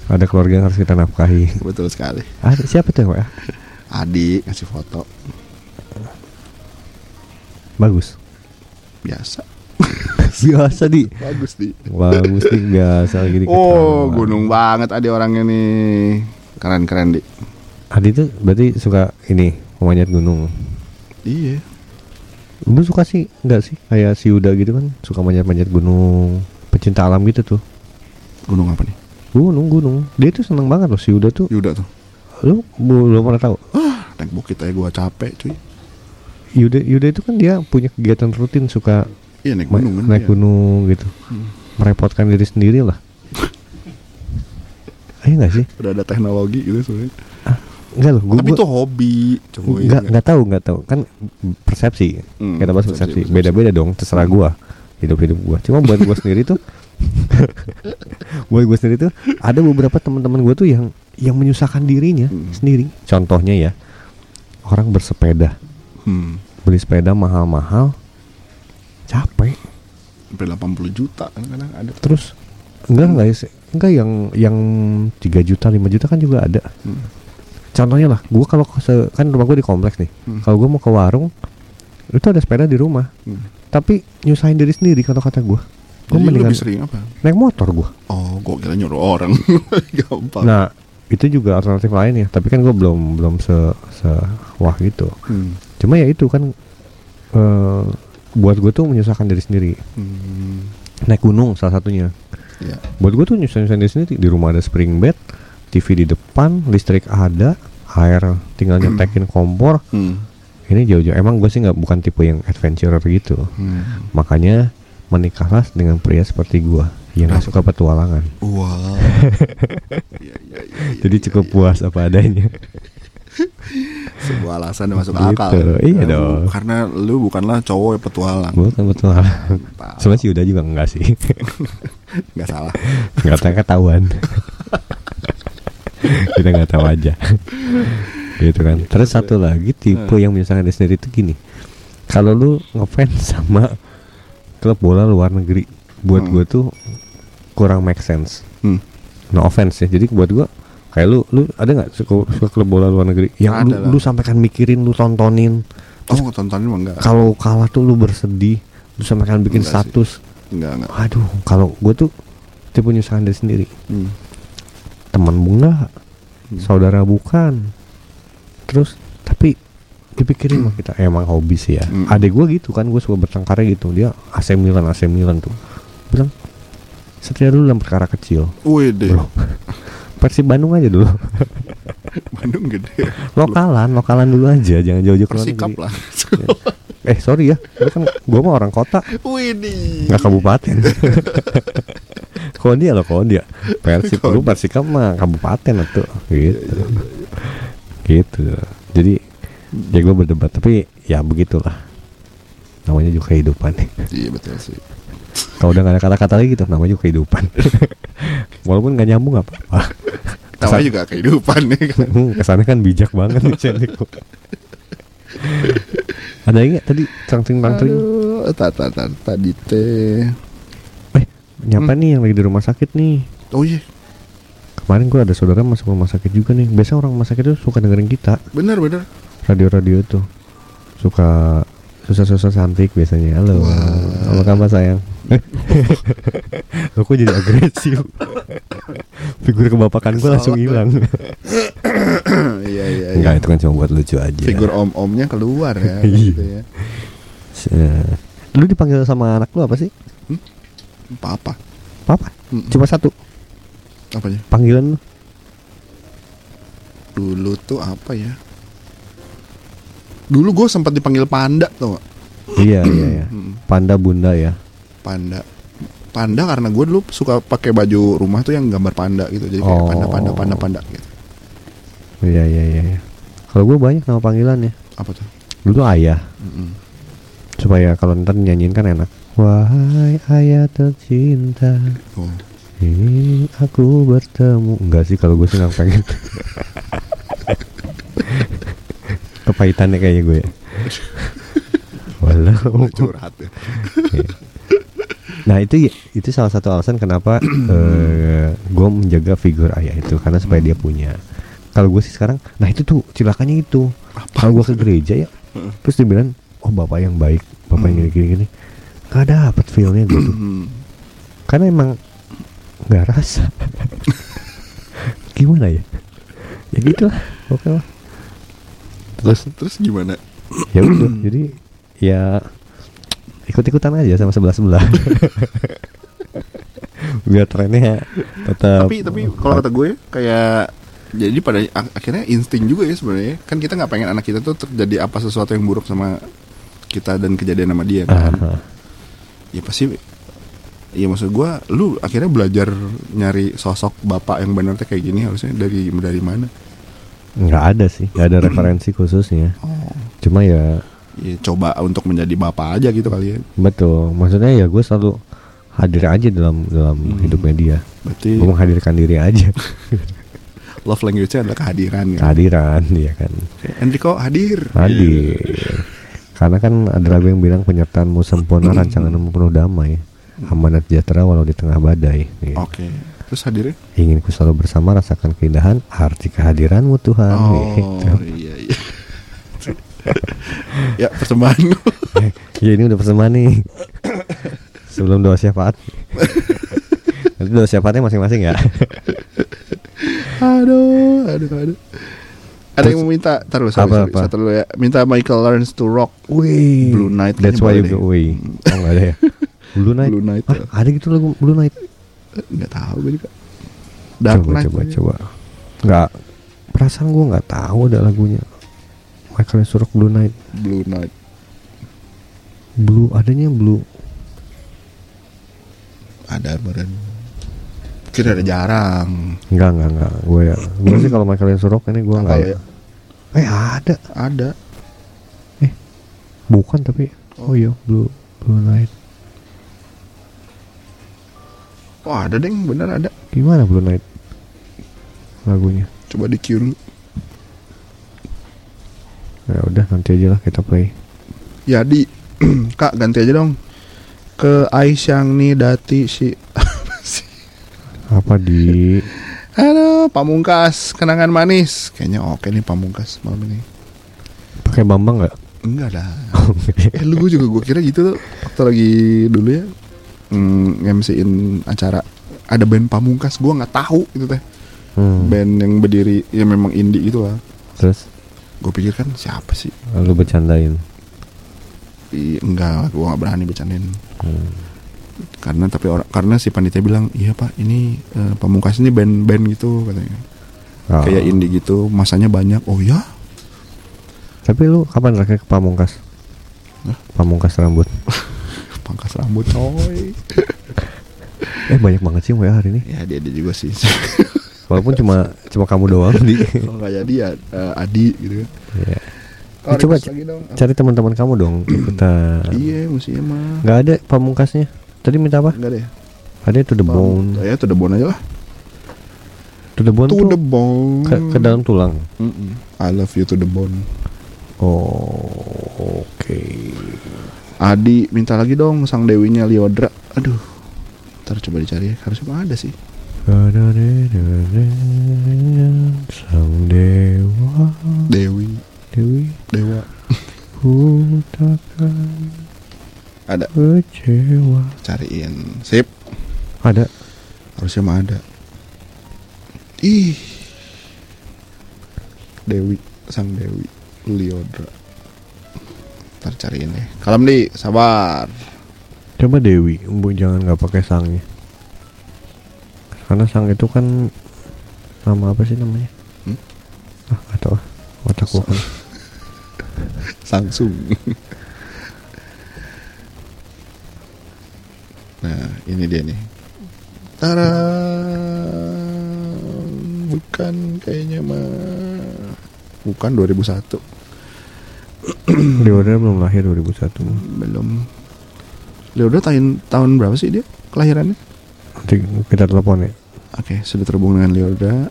Ada keluarga yang harus kita nafkahi.
Betul sekali.
Ada siapa tuh ya
adik ngasih foto.
Bagus.
Biasa. [LAUGHS]
Biasa di.
Bagus di.
Bagus nih biasa lagi di
oh gunung banget ada orangnya nih. Keren keren di.
Adi tuh berarti suka ini pemanjat gunung
iya
Lu suka sih enggak sih kayak si Uda gitu kan suka manjat-manjat gunung pecinta alam gitu tuh
Gunung apa nih?
gunung gunung dia tuh seneng banget loh si Uda tuh
Yuda tuh.
lu belum pernah tahu
Ah, naik bukit aja gua capek cuy.
Yuda Yuda itu kan dia punya kegiatan rutin suka
Iya naik
ma-
gunung kan.
naik
iya.
gunung gitu merepotkan diri sendiri lah Ayo [LAUGHS] nggak sih
Udah ada teknologi gitu sebenarnya.
Enggak loh gua,
Tapi
gua-
itu hobi, cuy.
nggak nggak tahu nggak tahu kan persepsi
Hmm,
kita bahas
persepsi,
beda-beda dong terserah gua hidup hidup gua cuma buat gua sendiri tuh [LAUGHS] buat gua sendiri tuh ada beberapa teman-teman gua tuh yang yang menyusahkan dirinya
Hmm.
sendiri contohnya ya orang bersepeda
Hmm.
beli sepeda mahal-mahal capek
Sampai 80 juta kadang-kadang ada.
terus enggak enggak enggak yang yang 3 juta 5 juta kan juga ada
Hmm.
Contohnya lah gua kalau kan rumah gua di kompleks nih
Hmm.
kalau gua mau ke warung itu ada sepeda di rumah
Hmm.
tapi nyusahin diri sendiri kata gua gua
Jadi lu
mendingan
lebih sering apa?
naik motor gua
Oh, gua kira nyuruh orang. [LAUGHS] Gampang.
nah itu juga alternatif lain ya tapi kan gua belum belum se se wah gitu
Hmm.
cuma ya itu kan eh buat gue tuh menyusahkan diri sendiri
Hmm.
naik gunung salah satunya
Ya.
buat gue tuh nyusahin diri sendiri di rumah ada spring bed TV di depan listrik ada air tinggal nyetekin [CLEARS THROAT] kompor
Hmm.
ini jauh-jauh emang gue sih nggak bukan tipe yang adventurer gitu
Hmm.
makanya menikahlah dengan pria seperti gue yang nggak suka petualangan
Wow. [LAUGHS] Iya, iya, iya,
jadi
iya,
cukup
iya.
puas apa adanya
Sebuah alasan yang masuk
Gitu,
akal.
iya
Karena
dong.
Karena lu bukanlah cowok yang petualang.
bukan petualangan
Tahu.
sebenarnya sih udah juga [LAUGHS] enggak sih
Nggak salah.
nggak tahu ketahuan [LAUGHS] [LAUGHS] kita nggak tahu aja [LAUGHS] gitu kan terus satu lagi tipe yang menyusahkan diri sendiri itu gini kalau lu ngefans [LAUGHS] sama klub bola luar negeri buat
Hmm.
gue tuh kurang make sense
Hmm.
no offense ya jadi buat gue kayak lu lu ada nggak suka, suka klub bola luar negeri yang lu,
lah.
lu sampai kan mikirin lu tontonin
Oh, tontonin mah enggak.
kalau kalah tuh lu bersedih lu sampai kan bikin
Enggak sih.
status
Enggak, enggak.
aduh kalau gue tuh tipe menyusahkan diri sendiri
Hmm.
Teman bunga
Hmm.
saudara bukan terus tapi dipikirin mah [CLEARS THROAT] kita emang hobi sih ya
Hmm.
adek gue gitu kan gue suka bertengkar gitu dia AC Milan AC Milan tuh bilang setia dulu dalam perkara kecil
Wih deh. [LAUGHS]
Persib Bandung aja dulu [LAUGHS]
Bandung gede.
lokalan lokalan dulu aja jangan jauh-jauh ke luar negeri.
lah.
Eh sorry ya. Gue kan gue mah orang kota.
Nih.
nggak kabupaten. [LAUGHS] Kondia loh Kondia Persib lu Persikap mah kabupaten tuh. Gitu. Gitu. Jadi ya gue berdebat tapi ya begitulah. Namanya juga kehidupan.
Iya betul sih.
kalau udah gak ada kata-kata lagi gitu namanya juga kehidupan. [LAUGHS] Walaupun gak nyambung apa apa
Namanya juga kehidupan nih. Kan.
kesannya kan bijak banget nih. [LAUGHS] [LAUGHS] ada nggak tadi? Tangtring tangtring
Aduh, ta- ta- ta- tadi teh.
eh nyapa nih yang lagi di rumah sakit nih.
Oh iya,
kemarin gue ada saudara masuk rumah sakit juga nih. Biasa orang rumah sakit itu suka dengerin kita.
Benar benar.
radio-radio tuh suka susah-susah cantik biasanya. Halo. Apa kabar sayang [LAUGHS] lo kok jadi agresif [LAUGHS] figur kebapakan gue langsung hilang [COUGHS]
Iya iya.
enggak
iya.
itu kan cuma buat lucu aja
Figur om-omnya keluar ya. [LAUGHS]
Iya.
gitu ya.
Lu dipanggil sama anak lu apa sih
Apa-apa.
papa
Mm-mm.
cuma satu
Apanya?
panggilan lu
Dulu tuh apa ya? Dulu gue sempat dipanggil panda tuh.
iya iya iya panda bunda ya
Panda. Panda karena gue dulu suka pakai baju rumah tuh yang gambar panda gitu. Jadi kayak
Oh.
panda panda panda panda gitu.
iya iya iya iya. kalau gue banyak nama panggilannya
Apa tuh?
dulu ayah
Mm-mm.
supaya kalau ntar nyanyiin kan enak wahai ayah tercinta
Oh.
ingin aku bertemu enggak sih kalau gue sih nggak pengen [LAUGHS] kepahitannya kayaknya gue ya. [LAUGHS] walau
Curhat ya.
Nah itu itu salah satu alasan kenapa [CLEARS THROAT] eh, gue menjaga figur ayah itu karena supaya dia punya. Kalau gue sih sekarang nah itu tuh cilakannya itu. Kalau gue ke gereja ya terus dibilang oh bapak yang baik bapak yang gini gini gini. Gak dapet feelnya gue tuh karena emang nggak rasa. [LAUGHS] Gimana ya? Ya gitu lah oke lah.
Terus terus gimana?
ya udah [CLEARS THROAT] jadi ya ikut-ikutan aja sama sebelah sebelah [LAUGHS] biar trennya tetap
tapi tapi kalau kata gue kayak jadi pada ak- akhirnya insting juga ya sebenarnya. Kan kita nggak pengen anak kita tuh terjadi apa sesuatu yang buruk sama kita dan kejadian sama dia kan?
Ah,
ya pasti ya maksud gue lu akhirnya belajar nyari sosok bapak yang benar tuh kayak gini harusnya dari dari mana?
Nggak ada sih nggak ada referensi khususnya.
Oh.
Cuma ya
ya coba untuk menjadi bapak aja gitu kali ya.
Betul. Maksudnya ya gue selalu hadir aja dalam dalam hidupnya dia.
Berarti
gue menghadirkan diri aja. [LAUGHS]
Love language-nya adalah kehadiran kan
kehadiran ya kan.
Enrico hadir?
Hadir. Karena kan ada lagu yang bilang penyertaanmu sempurna rancanganmu penuh damai. Amanat sejahtera walau di tengah badai. Gitu.
oke. Terus hadirnya
ingin ku selalu bersama rasakan keindahan arti kehadiranmu Tuhan.
Oh
Gitu.
iya iya ya persembahan
ya ini udah persembahan nih sebelum doa syafaat nanti doa syafaatnya masing-masing ya
aduh aduh aduh ada yang mau minta taruh sorry,
Apa,
sorry,
apa?
satu dulu ya minta Michael learns to rock
Wih,
Blue Night
That's
kayaknya
why you go away. Oh nggak ada ya. Blue Night.
Blue Night,
Hah,
ya.
ada gitu lagu Blue Night.
Nggak tahu gue juga Dark
coba
Knight
coba coba. Nggak. Perasaan gue nggak tahu ada lagunya. Michael Surok Blue Night.
Blue Night
Blue adanya Blue.
ada meren kira ada jarang
Enggak enggak enggak. Gue ya. Gue sih kalau Michael Surok ini gue nggak
Apa
ya. Eh ada.
ada
Bukan tapi. Oh iya Blue Blue Night.
oh ada deng bener ada
Gimana Blue Night? Lagunya.
coba di cue dulu
Ya udah nanti aja lah kita play.
ya di. [CLEARS THROAT] Kak ganti aja dong. Ke Aisyang nih Dati si apa sih
Apa di? [LAUGHS]
Halo Pamungkas. Kenangan manis. Kayaknya oke nih Pamungkas malam ini.
Pakai Bambang nggak?
enggak dah [LAUGHS] eh lu gue juga gue kira gitu tuh waktu lagi dulu ya. Mm, MC-in acara. Ada band Pamungkas gue nggak tahu itu teh.
Hmm.
band yang berdiri ya memang indie gitu lah.
Terus
gue pikir kan siapa sih
lu bercandain.
Ih, enggak gue nggak berani bercandain
Hmm.
karena tapi orang karena si panitia bilang iya pak ini eh, Pamungkas ini band-band gitu katanya
Oh.
kayak indie gitu masanya banyak oh ya
Tapi lu kapan terakhir ke Pamungkas?
Hah?
Pamungkas rambut. [LAUGHS]
pangkas rambut coy [LAUGHS]
Eh banyak banget sih WA hari ini.
ya dia dia juga sih [LAUGHS]
Walaupun cuma cuma kamu doang di.
kalau nggak jadi ya eh, Adi gitu kan
Iya.
Oh,
coba
dong.
Cari teman-teman kamu dong ikutan.
Iya, mestinya mah.
Nggak ada Pamungkasnya. Tadi minta apa?
Enggak deh.
Ada to the bone.
Ya, to the bone aja lah.
To the bone
To
tuh
the bone.
ke, ke dalam tulang.
Mm-mm. I love you to the bone.
Oh, oke.
Adi minta lagi dong sang dewinya Liodra. Aduh. Ntar coba dicari ya. Harusnya ada sih.
Sang dewa,
Dewi,
dewi,
dewa.
ku takkan
Ada.
kecewa.
Cariin. Sip.
Ada.
Harusnya mah ada. Ih. Dewi, sang Dewi Liodra. Ntar cariin deh. Kalem di, sabar.
Coba Dewi, jangan nggak pakai sangnya. Karena sang itu kan nama apa sih namanya?
Hmm?
Ah, nggak tahu. ah. Otak gua kan. [LAUGHS]
Samsung. nah, ini dia nih. Tara, bukan kayaknya mah. Bukan 2001. [CLEARS THROAT]
Leodra belum lahir 2001.
Belum. Leodra tahun tahun berapa sih dia kelahirannya?
Nanti kita telepon ya.
Oke, sudah terhubung dengan Leodra.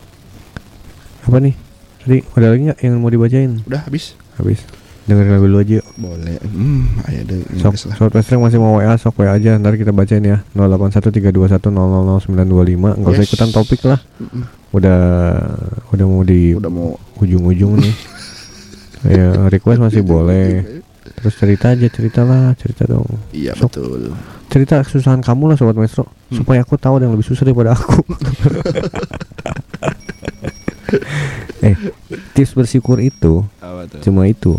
Apa nih? Tadi ada lagi nggak yang mau dibacain?
Udah habis?
Habis. Dengerin lagu dulu aja yuk.
Boleh. Hmm, ayo deh.
Sok, Westring masih mau WA, sok WA aja. Ntar kita bacain ya. 081321000925. Nggak usah
Yes.
ikutan topik lah. Udah udah mau di
Udah mau
ujung-ujung nih. [LAUGHS] ya request masih boleh terus cerita aja ceritalah cerita dong.
Iya
so,
betul.
Cerita kesusahan kamu lah sobat maestro.
Hmm.
supaya aku tahu ada yang lebih susah daripada aku. [LAUGHS] Eh tips bersyukur itu cuma itu.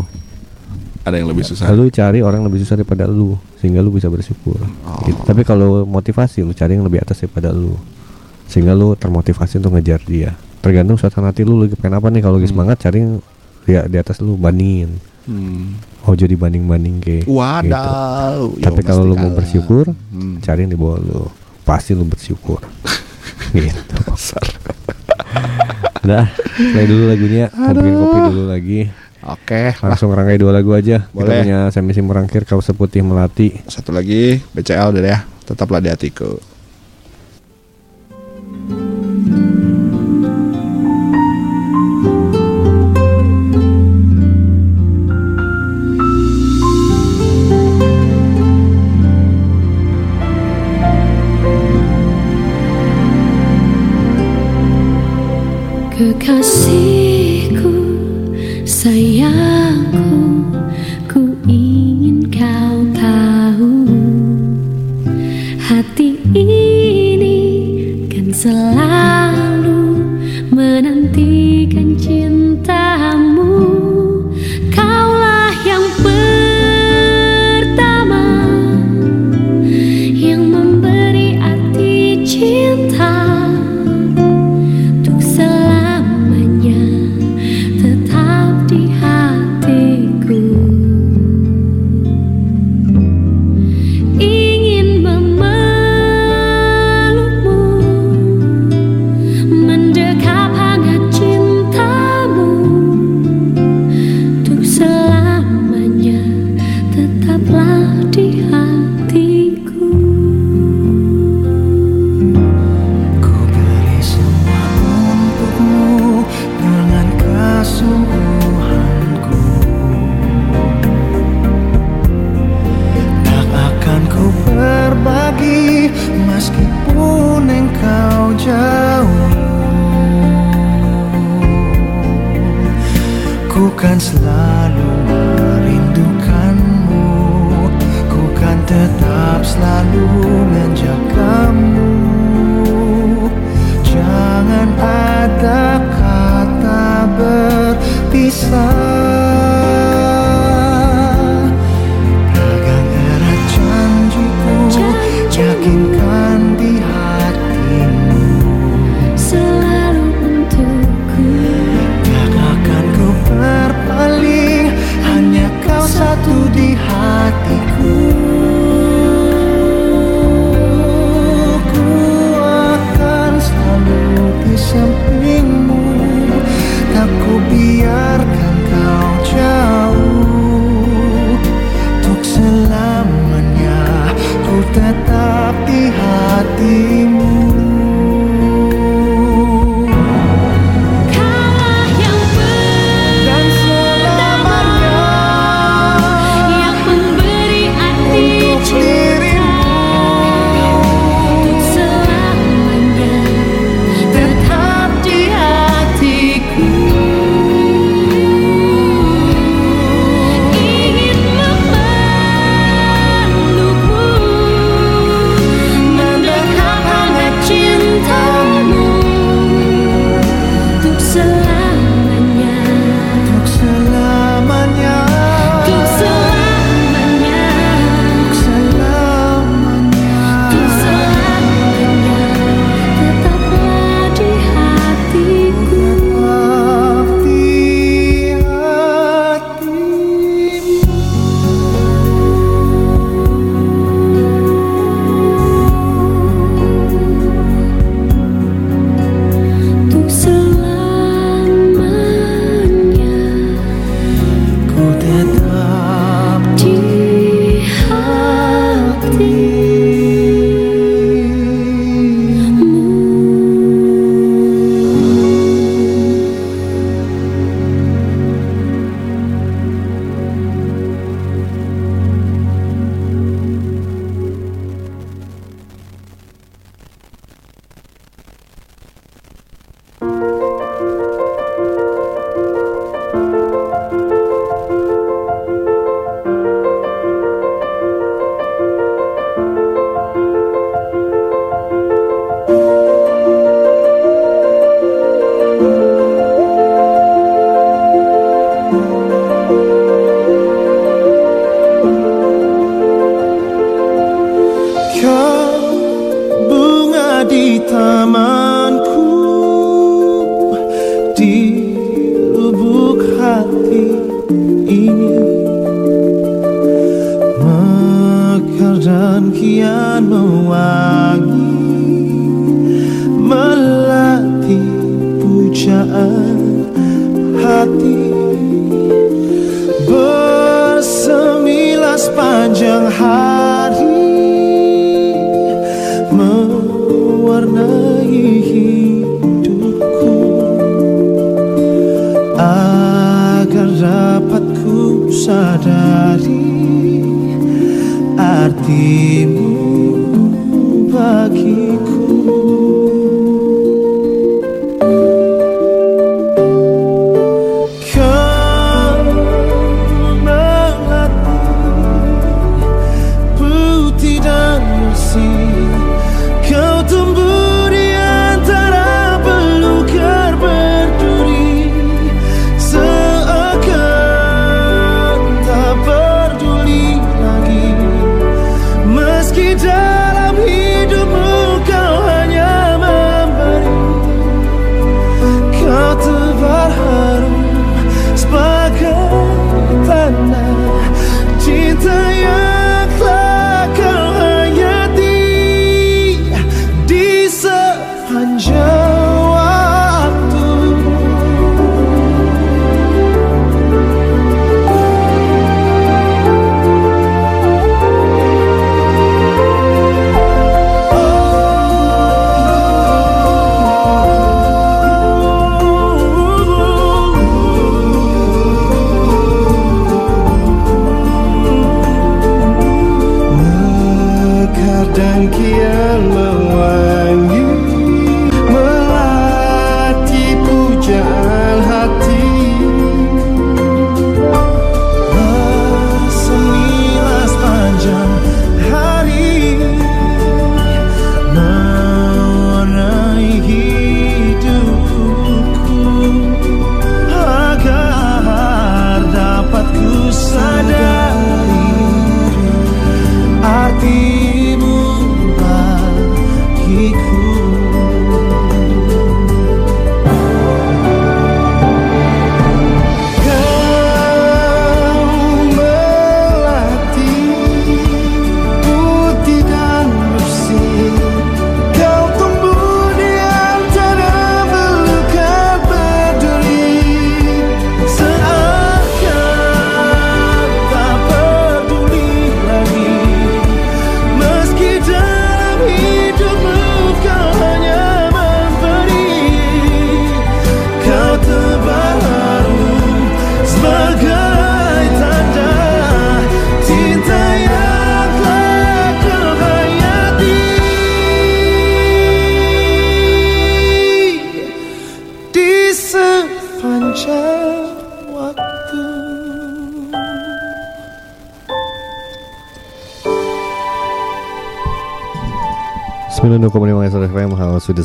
Ada yang lebih susah?
Lu cari orang lebih susah daripada lu sehingga lu bisa bersyukur.
Oh.
gitu. tapi kalau motivasi lu cari yang lebih atas daripada lu. Sehingga lu termotivasi untuk ngejar dia. Tergantung suasana hati lu lagi pengen apa nih? Kalau lagi
hmm.
semangat cari ya di atas lu bandingin
hmm.
Oh, ojo dibanding banding ke
wadaw gitu. Ya
tapi kalau lu mau bersyukur
hmm.
cari yang di bawah lu pasti lu bersyukur [LAUGHS] gitu Udah, play dulu lagunya, bikin kopi dulu lagi.
Oke,
langsung lah. rangkai dua lagu aja.
Boleh.
Kita punya semi merangkir kau seputih melati.
Satu lagi BCL deh ya. Tetaplah di hatiku.
Kasihku, sayangku, ku ingin kau tahu. Hati ini kan selalu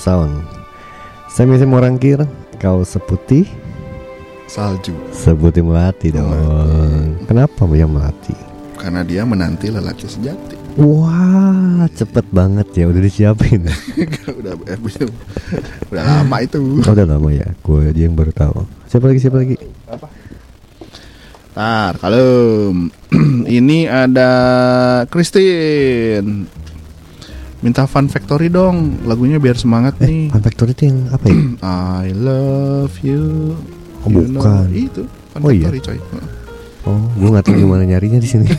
Sound Saya masih mau rangkir Kau seputih
Salju.
Seputih melati dong. Kenapa dia melati?
karena dia menanti lelaki sejati.
Wah cepet banget ya Udah disiapin. [LAUGHS]
Udah eh, udah, udah lama itu.
oh, Udah lama ya Gue aja yang baru tahu. Siapa lagi siapa lagi?
Ntar kalau [CLEARS THROAT] ini ada Christine minta Fun Factory dong lagunya biar semangat
Eh
nih.
Fun Factory itu yang apa ya? [CLEARS THROAT]
I love you.
Oh,
You know-
bukan.
itu Fun
Oh, iya?
Factory coy.
Oh gue gak tahu gimana nyarinya di sini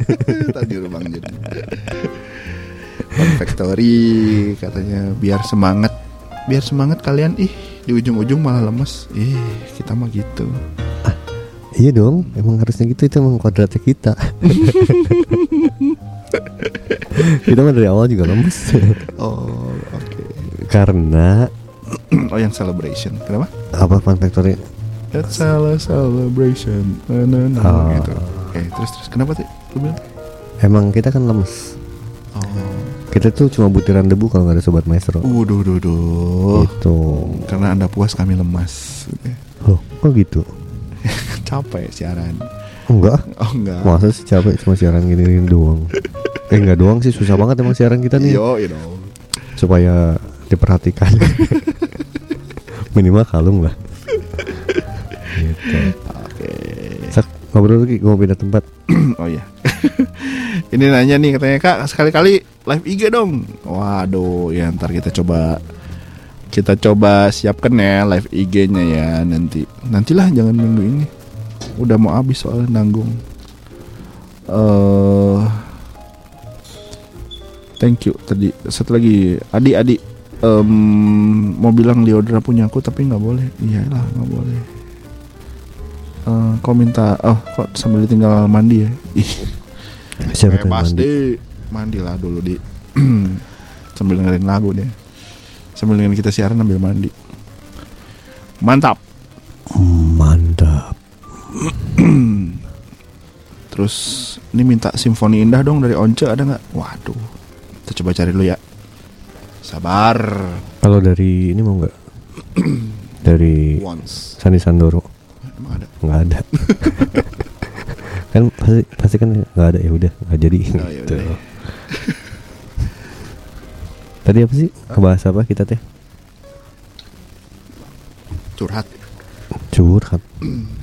[LAUGHS]
Tadi rumah jadi. Fun Factory katanya biar semangat biar semangat kalian ih di ujung-ujung malah lemes ih kita mah gitu
Iya dong Emang harusnya gitu Itu emang kodratnya kita [LAUGHS] [LAUGHS] Kita mah dari awal juga lemes. [LAUGHS]
Oh oke.
Karena
oh yang celebration. Kenapa?
Apa Fun Factory
It's a celebration. Na, na, na,
Oh.
gitu. Oke terus terus. Kenapa sih?
Emang kita kan lemes.
Oh.
Kita tuh cuma butiran debu kalau nggak ada sobat maestro.
Waduh, duh, duh.
Gitu.
Karena anda puas kami lemas.
Loh kok gitu? [LAUGHS]
Capek siaran
Enggak.
Oh enggak.
Masa sih capek cuma siaran gini, doang? Eh enggak doang sih susah banget emang siaran kita nih.
Yo, you know.
Supaya diperhatikan. [LAUGHS] Minimal kalung lah. Gitu.
Oke.
Ngobrol lagi gue mau pindah tempat. [CLEARS THROAT]
Oh iya. [LAUGHS] Ini nanya nih katanya kak sekali-kali live IG dong. Waduh, ya ntar kita coba kita coba siapkan ya live IG-nya ya nanti. Nantilah jangan minggu ini. Udah mau habis soalnya nanggung. Eh thank you. Tadi satu lagi. Adi Adi. Em, mau bilang Liodra punya aku tapi nggak boleh. Iyalah nggak boleh. Eh, kau minta oh kok sambil ditinggal mandi ya? Ih. [LAUGHS]
Siapa yang
bebas
mandi
mandi lah dulu di. [CLEARS THROAT] Sambil dengerin lagu deh sambil dengan kita siaran sambil mandi. Mantap.
Mantap [CLEARS THROAT]
terus ini minta simfoni indah dong dari Once ada nggak? Waduh kita coba cari dulu ya. Sabar.
Kalau dari ini mau nggak? [CLEARS THROAT] Dari
once.
Sandi Sandoro.
Emang ada?
Nggak ada. [LAUGHS] Kan pasti pasti kan nggak ada ya udah nggak jadi.
Oh, ya
gitu. [LAUGHS] tadi apa sih? Ngebahas apa kita teh?
Curhat.
Curhat [CLEARS THROAT]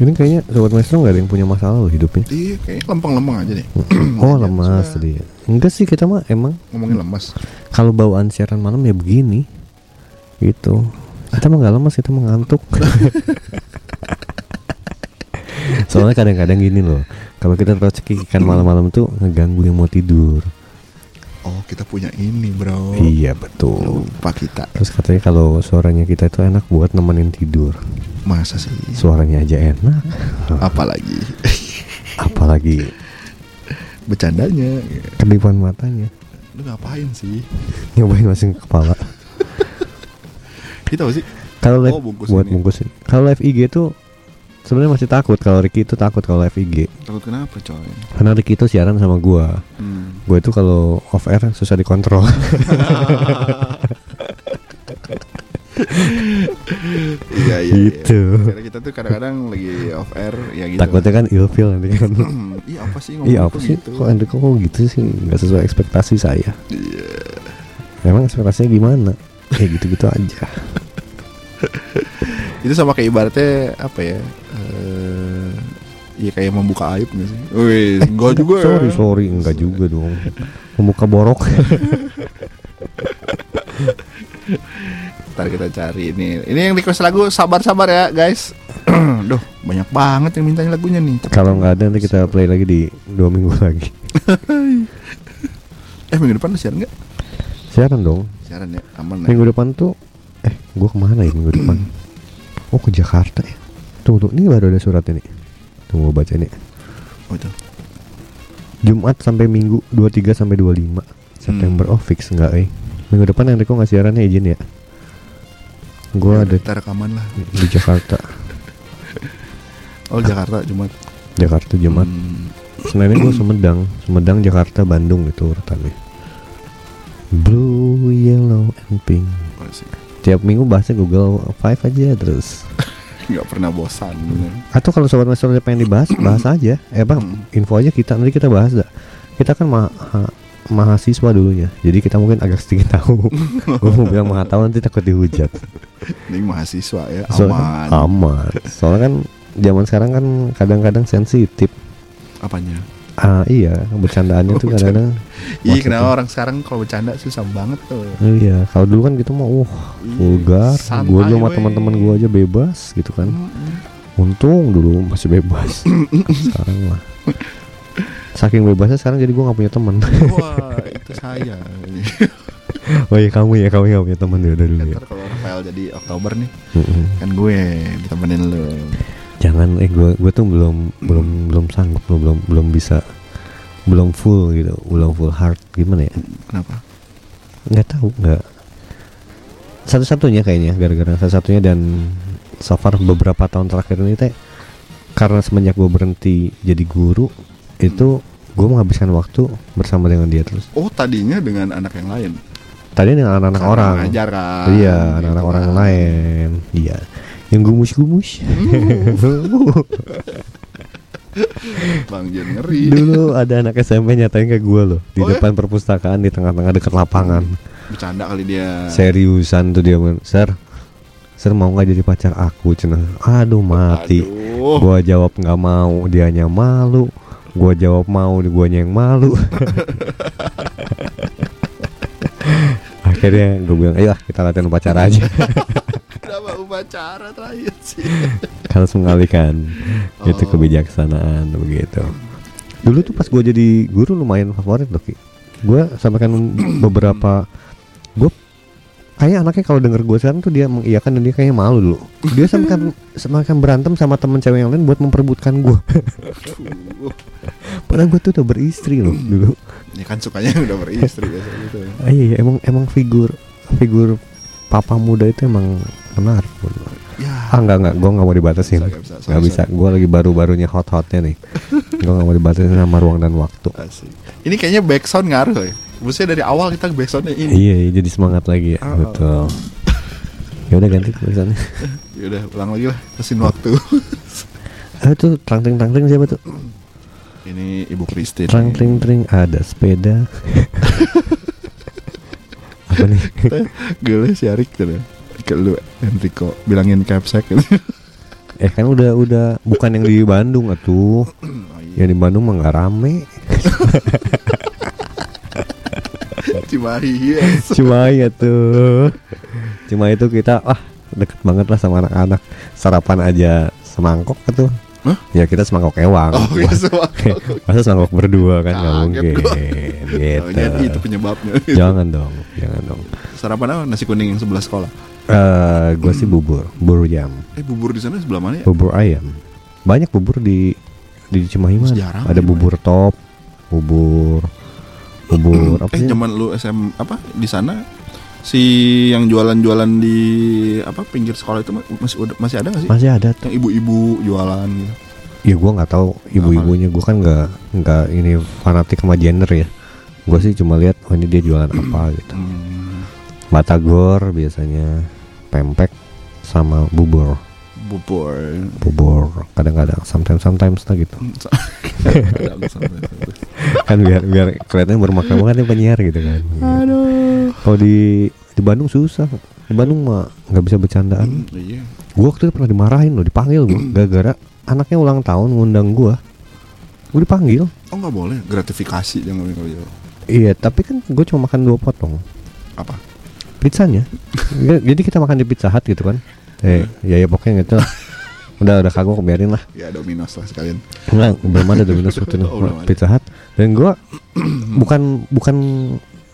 ini kayaknya sobat maestro nggak ada yang punya masalah loh hidupnya.
Iya kayak lempeng-lempeng aja deh. [CLEARS THROAT]
Oh lemas tadi ya. enggak sih kita mah emang
ngomongin lemas.
kalau bawaan siaran malam ya begini. Gitu. Kita mah nggak lemas kita mah ngantuk. [LAUGHS] Soalnya kadang-kadang gini loh kalau kita terlalu cekikikan malam-malam tuh ngeganggu yang mau tidur
oh kita punya ini bro.
Iya betul.
Lupa kita.
Terus katanya kalau suaranya kita itu enak buat nemenin tidur.
Masa sih?
Suaranya aja enak. [LAUGHS]
Apalagi? [LAUGHS]
Apalagi?
Bercandanya.
Kedipan matanya.
Lu ngapain sih?
Nyobain masing kepala. [LAUGHS]
Kita sih.
Kalau live
Oh, bungkus
buat
ini.
bungkus kalau live IG tuh sebenarnya masih takut kalau Ricky itu takut kalau live IG
takut kenapa coy?
Karena Ricky itu siaran sama gua.
Hmm.
gue itu kalau off air susah dikontrol. [LAUGHS]
Iya iya
Gitu.
iya. karena kita tuh kadang-kadang lagi off air ya gitu.
Takutnya kan ilfeel nanti kan.
Iya apa sih ngomong
iya apa sih?
gitu?
kok Enrico kok gitu sih? Nggak sesuai ekspektasi saya.
Iya.
memang ekspektasinya gimana? Ya gitu-gitu aja [LAUGHS]
itu sama kayak ibaratnya apa ya eh Iya kayak membuka aib gak sih? Wih, enggak juga ya.
sorry sorry enggak juga dong membuka borok
Ntar kita cari ini. Ini yang request lagu sabar-sabar ya guys. [CLEARS THROAT] Duh, banyak banget yang mintanya lagunya nih.
Kalau nggak ada nanti kita play lagi di dua minggu lagi [LAUGHS]
Eh minggu depan lu siaran nggak?
siaran dong
Siaran ya, aman ya.
minggu depan tuh eh gua ke mana ya minggu depan [CLEARS THROAT] oh ke Jakarta ya? Tunggu tunggu. Ini baru ada suratnya nih tunggu baca nih
Oh itu.
Jumat sampai Minggu 23 sampai 25 September. Oh fix enggak eh? Minggu depan Enrico nggak siarannya izin ya? Gua ada
Kita rekaman lah.
di Jakarta. [LAUGHS]
Oh Jakarta Jumat.
Jakarta Jumat.
Hmm.
Seninnya gue Sumedang. Sumedang Jakarta Bandung gitu urutannya. Blue, yellow, and pink.
Oh.
Tiap minggu bahasnya Google Five aja terus [LAUGHS]
Nggak pernah bosan.
Atau kalau Sobat Master pengen dibahas [CLEARS THROAT] Bahas aja Eh bang
Hmm.
info aja kita Nanti kita bahas dah Kita kan ma- ha- mahasiswa dulunya Jadi kita mungkin agak sedikit [LAUGHS] tahu Gue mau bilang maha tahu nanti takut dihujat
Ini mahasiswa ya,
Soalnya-
aman.
aman Soalnya kan zaman sekarang kan kadang-kadang sensitif
Apanya?
Ah iya bercandaannya tuh kadang-kadang
Iya kenapa orang sekarang kalau bercanda susah banget tuh.
Iya, kalau dulu kan kita mau uh
Iya,
vulgar. Gue sama teman-teman gue aja bebas gitu kan. Untung dulu masih bebas. [COUGHS] sekarang mah. Saking bebasnya sekarang jadi gue gak punya teman.
Wah itu [LAUGHS] saya.
oh iya kamu ya, kamu gak punya teman ya udah dulu ya.
Kalau Rafael jadi Oktober nih, kan gue ditemenin lu.
Jangan eh gue gue tuh belum belum belum sanggup belum belum belum bisa belum full gitu, belum full heart gimana ya?
Kenapa?
nggak tahu nggak satu-satunya kayaknya gara-gara satu-satunya dan so far beberapa tahun terakhir ini teh karena semenjak gue berhenti jadi guru itu gue menghabiskan waktu bersama dengan dia terus
Oh tadinya dengan anak yang lain.
tadi dengan anak-anak orang
ngajar kan.
iya
Gitu
anak-anak orang
kan.
yang lain iya yang gumus-gumus [LAUGHS]
Bang Jun ngeri.
dulu ada anak SMP nyatain ke gue loh di
Oh ya?
depan perpustakaan di tengah-tengah dekat lapangan
Bercanda kali dia.
seriusan tuh dia sir Ser mau nggak jadi pacar aku cenah. Aduh mati.
Aduh.
Gua jawab nggak mau, dianya malu. Gua jawab mau, guanya yang malu. [LAUGHS] Akhirnya gue bilang, ayo lah, kita latihan pacar aja. [LAUGHS]
Kenapa upacara terakhir sih? [LAUGHS]
Harus mengalihkan itu
Oh.
kebijaksanaan begitu. Dulu tuh pas gue jadi guru lumayan favorit loh Ki. Gue sampaikan [CLEARS THROAT] beberapa gue kayak anaknya kalau denger gue sekarang tuh dia mengiyakan dan dia kayaknya malu dulu. Dia sampaikan [LAUGHS] semakin berantem sama temen cewek yang lain buat memperebutkan gue. [LAUGHS] Padahal gue tuh udah beristri loh dulu.
Ya kan sukanya udah beristri biasa gitu.
Ah, iya, iya emang emang figur figur papa muda itu emang gue.
Ya.
Ah enggak enggak, gue nggak mau dibatasin.
Nggak bisa,
Nggak
sorry,
bisa, gue lagi baru-barunya hot-hotnya nih. gue nggak mau dibatasin sama ruang dan waktu.
Asik. Ini kayaknya backsound ngaruh ya. Maksudnya dari awal kita backsoundnya ini.
Iya, iya, jadi semangat lagi ya.
Oh.
Betul. Ya udah ganti tulisannya. [LAUGHS]
Ya udah ulang lagi lah. Mesin waktu. [LAUGHS]
Ah tuh trang tring trang tring siapa tuh?
ini Ibu Christine.
Trang tring tring ada sepeda. [LAUGHS] Apa nih?
Gue si Arik tuh deh. Ke lu Enrico bilangin capsek [LAUGHS] gitu.
Eh kan udah udah bukan yang di Bandung atuh.
Oh, iya.
Yang di Bandung mah nggak rame. [LAUGHS]
Cimahi yes.
Cuma ya tuh. Cuma itu kita wah deket banget lah sama anak-anak. Sarapan aja semangkok tuh.
Hah?
Ya kita semangkok ewang.
Oh iya semua. [LAUGHS]
Masa semangkok berdua kan nggak mungkin. gitu.
Itu penyebabnya.
Jangan dong, jangan dong.
Sarapan apa? Nasi kuning yang sebelah sekolah.
Eh, gue sih bubur, bubur jam,
Eh bubur di sana sebelah mana ya?
bubur ayam. Banyak bubur di di Cimahi mah. Ada
di
bubur top, bubur bubur apa
eh
sih?
zaman lu SM apa di sana si yang jualan-jualan di apa pinggir sekolah itu ma- masih masih ada gak sih?
Masih ada tuh.
Yang ibu-ibu jualan gitu.
Ya gue nggak tahu ibu-ibunya. Gue kan nggak nggak ini fanatik sama gender ya. Gue sih cuma lihat oh ini dia jualan apa [CLEARS THROAT] gitu.
Hmm,
Batagor biasanya, pempek sama bubur.
bubur.
Bubur kadang-kadang sometimes sometimes lah gitu. [LAUGHS]
Kadang
kan biar biar kelihatannya bermakna banget ya penyiar gitu kan.
Aduh.
Kalau di di Bandung susah. Di Bandung mah nggak bisa bercandaan.
Iya.
Gua waktu itu pernah dimarahin loh, dipanggil gua gara-gara anaknya ulang tahun ngundang gua. Gua dipanggil.
Oh nggak boleh gratifikasi jangan kalau.
Iya, tapi kan gue cuma makan dua potong
Apa?
Pizzanya. Jadi kita makan di Pizza Hut gitu kan. Eh, ya ya pokoknya gitu. lah. Udah udah kagok biarin lah.
Ya Domino's lah sekalian.
Enggak, belum ada Domino's waktu itu. [LAUGHS]
Oh.
Pizza Hut. Dan gua [CLEARS THROAT] bukan bukan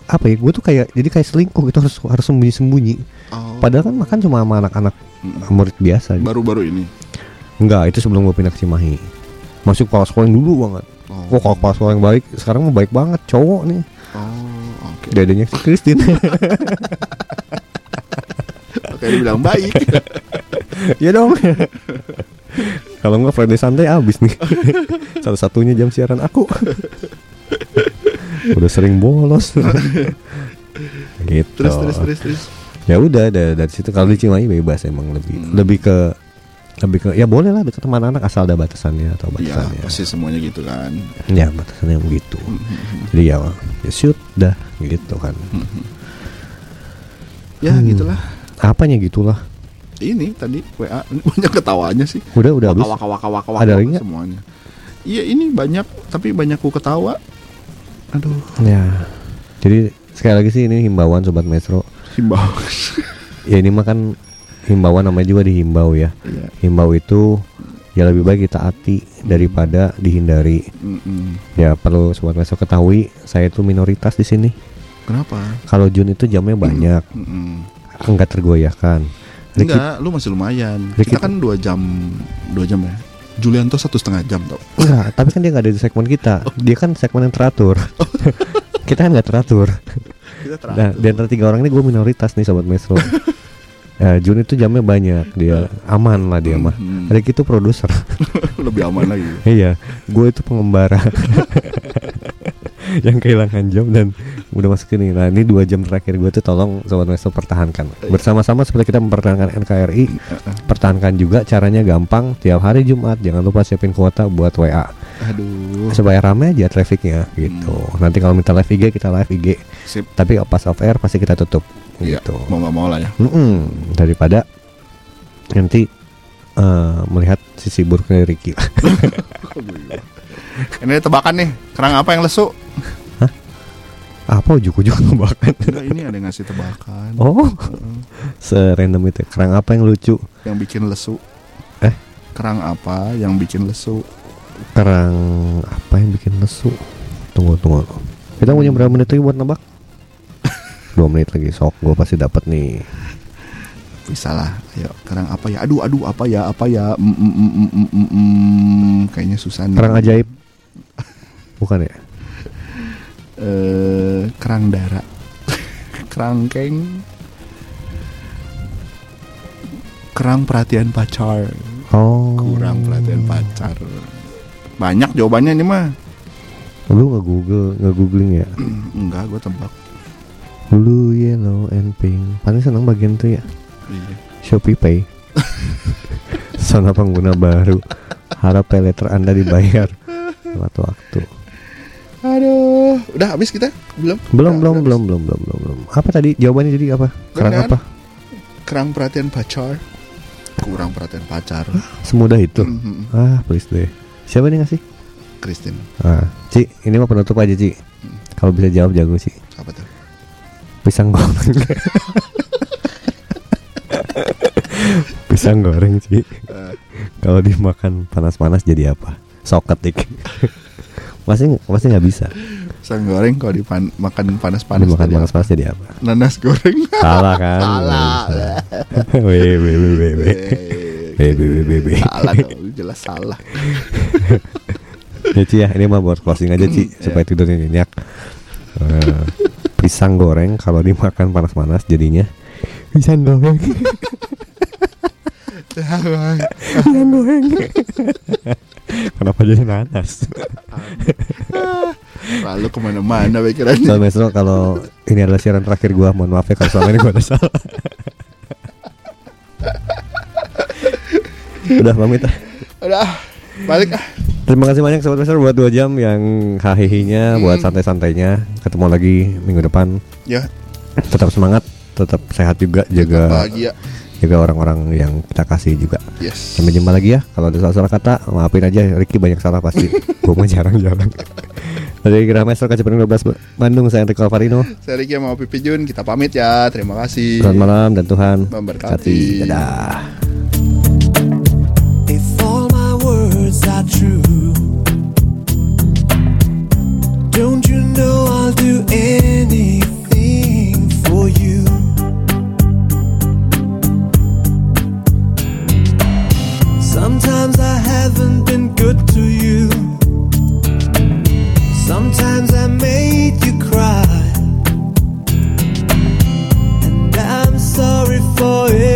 apa ya? Gue tuh kayak jadi kayak selingkuh gitu harus harus sembunyi-sembunyi.
Oh.
Padahal kan makan cuma sama anak-anak murid biasa gitu.
Baru-baru ini.
Enggak, itu sebelum gue pindah ke Cimahi. Masuk kepala sekolah yang dulu banget.
Oh.
Kalau kepala sekolah yang baik, sekarang mah baik banget cowok nih.
Oh.
Dadanya si Christine.
Oke, dia bilang baik. [LAUGHS]
ya dong. Kalau enggak Friday Sunday abis nih. [LAUGHS] Salah satunya jam siaran aku. Udah sering bolos. gitu.
terus terus terus terus.
Ya udah da- dari situ kalau di Cimahi bebas emang lebih
Hmm.
lebih ke lebih ke ya boleh lah deket sama anak asal ada batasannya atau
Iya,
batasannya.
pasti semuanya gitu kan.
Ya batasannya begitu.
Hmm.
Jadi ya ya sudah gitu kan.
Ya,
Hmm.
gitulah.
Apanya gitulah.
Ini tadi WA [LAUGHS] banyak ketawanya sih.
Udah udah habis.
waka waka waka waka
Ada lagi
semuanya. Iya, ini banyak tapi banyak ku ketawa. Aduh,
Ya. Jadi sekali lagi sih ini himbauan sobat Metro.
himbau. [LAUGHS]
Ya ini mah kan himbauan namanya juga dihimbau ya.
Iya.
Himbau itu ya lebih baik kita hati daripada dihindari. Ya perlu sobat Metro ketahui saya itu minoritas di sini.
Kenapa?
Kalau Jun itu jamnya banyak,
Mm-mm.
enggak tergoyahkan. Ricky-
Enggak, lu masih lumayan.
Ricky-
Kita kan dua jam, dua jam ya. Julianto satu setengah jam tau.
Enggak, tapi kan dia nggak ada di segmen kita. Dia kan segmen yang teratur. [LAUGHS] kita kan nggak teratur.
Kita
Nah, di antara tiga orang ini gue minoritas nih sobat Metro. [LAUGHS] Ya, Jun itu jamnya banyak, dia aman lah dia mah.
Hmm.
Ricky itu produser. [LAUGHS]
lebih aman lagi.
iya, gue itu pengembara. [LAUGHS] yang kehilangan jam dan udah masuk sini. Nah, ini dua jam terakhir gue tuh tolong sobat Metro pertahankan. Bersama-sama seperti kita mempertahankan NKRI, pertahankan juga caranya gampang. Tiap hari Jumat jangan lupa siapin kuota buat WA.
Aduh.
supaya rame aja trafficnya gitu. Nanti kalau minta live IG kita live IG,
Sip.
tapi pas off air pasti kita tutup
Iya,
gitu.
mau nggak mau lah ya.
Mm-mm. Daripada nanti eh, melihat sisi buruk dari Ricky. [LAUGHS]
Ini tebakan nih, kerang apa yang lesu?
Apa ujuk-ujuk tebakan?
Enggak, ini ada ngasih tebakan.
Oh, serandom itu. Kerang apa yang lucu?
Yang bikin lesu.
Eh?
Kerang apa yang bikin lesu?
Kerang apa yang bikin lesu? Tunggu, tunggu. Kita punya berapa menit lagi buat nebak? Dua menit lagi, sok gue pasti dapat nih.
Bisa lah. Ayo, kerang apa ya? Aduh, aduh, apa ya? Apa ya? Mm, mm, mm, mm, mm, mm, mm. Kayaknya susah nih.
Kerang ajaib. [LAUGHS] Bukan ya?
Eh, kerang dara. [LAUGHS] Kerangkeng. Kerang perhatian pacar.
Oh.
Kurang perhatian pacar. Banyak jawabannya ini mah.
Lu nggak google, nggak googling ya? [CLEARS THROAT]
Enggak, gue tebak.
Blue, yellow, and pink. Paling senang bagian itu ya.
Iya.
Shopee Pay. [LAUGHS] Zona pengguna baru. Harap pay letter Anda dibayar tepat waktu.
Aduh, udah habis kita? Belum?
Belum,
Udah,
belum,
udah
belum, belum, belum, belum, belum. Apa tadi jawabannya jadi apa? Kerang
Benar.
apa?
Kerang perhatian pacar. Kurang perhatian pacar.
Semudah itu.
Mhm.
Ah, please deh. Siapa nih ngasih?
Christine,
Ah, Ci, ini mah penutup aja, Ci. Kalau bisa jawab jago sih.
apa tuh?
Pisang goreng. Pisang goreng, Ci. Kalau dimakan panas-panas jadi apa? Sok ketik. Masih masih nggak bisa.
Pisang goreng kalau dipan makan panas-panas
Dimakan
tadi
panas-panas jadi apa?
Nanas goreng.
Salah kan?
Salah.
Weh, weh, weh, weh, weh. Weh, weh, weh, weh, weh.
salah dong, jelas salah.
Ya Ci ya, ini mah buat closing aja Ci supaya tidurnya nyenyak. Eh, pisang goreng kalau dimakan panas-panas jadinya pisang goreng. pisang goreng. Kenapa jadi nanas?
Lalu ke mana-mana pikirannya.
So Mesro kalau ini adalah siaran terakhir gua, mohon maaf ya kalau selama ini gua ada salah. [LAUGHS] Udah pamit ah.
Udah, balik ah.
Terima kasih banyak Sobat Master buat dua jam yang hahihinya, buat santai-santainya. Ketemu lagi minggu depan.
Ya,
Tetap semangat, tetap sehat juga, jaga
bahagia.
jaga orang-orang yang kita kasih juga.
Yes.
Sampai jumpa lagi ya. Kalau ada salah-salah kata, maafin aja. Ricky banyak salah pasti. [LAUGHS] Gue mah jarang-jarang. Dari Gerah Master Kaca 12 Bandung, saya Enrico Alvarino.
Saya Ricky sama Pipi Jun, kita pamit ya. Terima kasih.
Selamat malam dan Tuhan
Memberkati.
Dadah.
Do anything for you? Sometimes I haven't been good to you. Sometimes I made you cry. And I'm sorry for everything.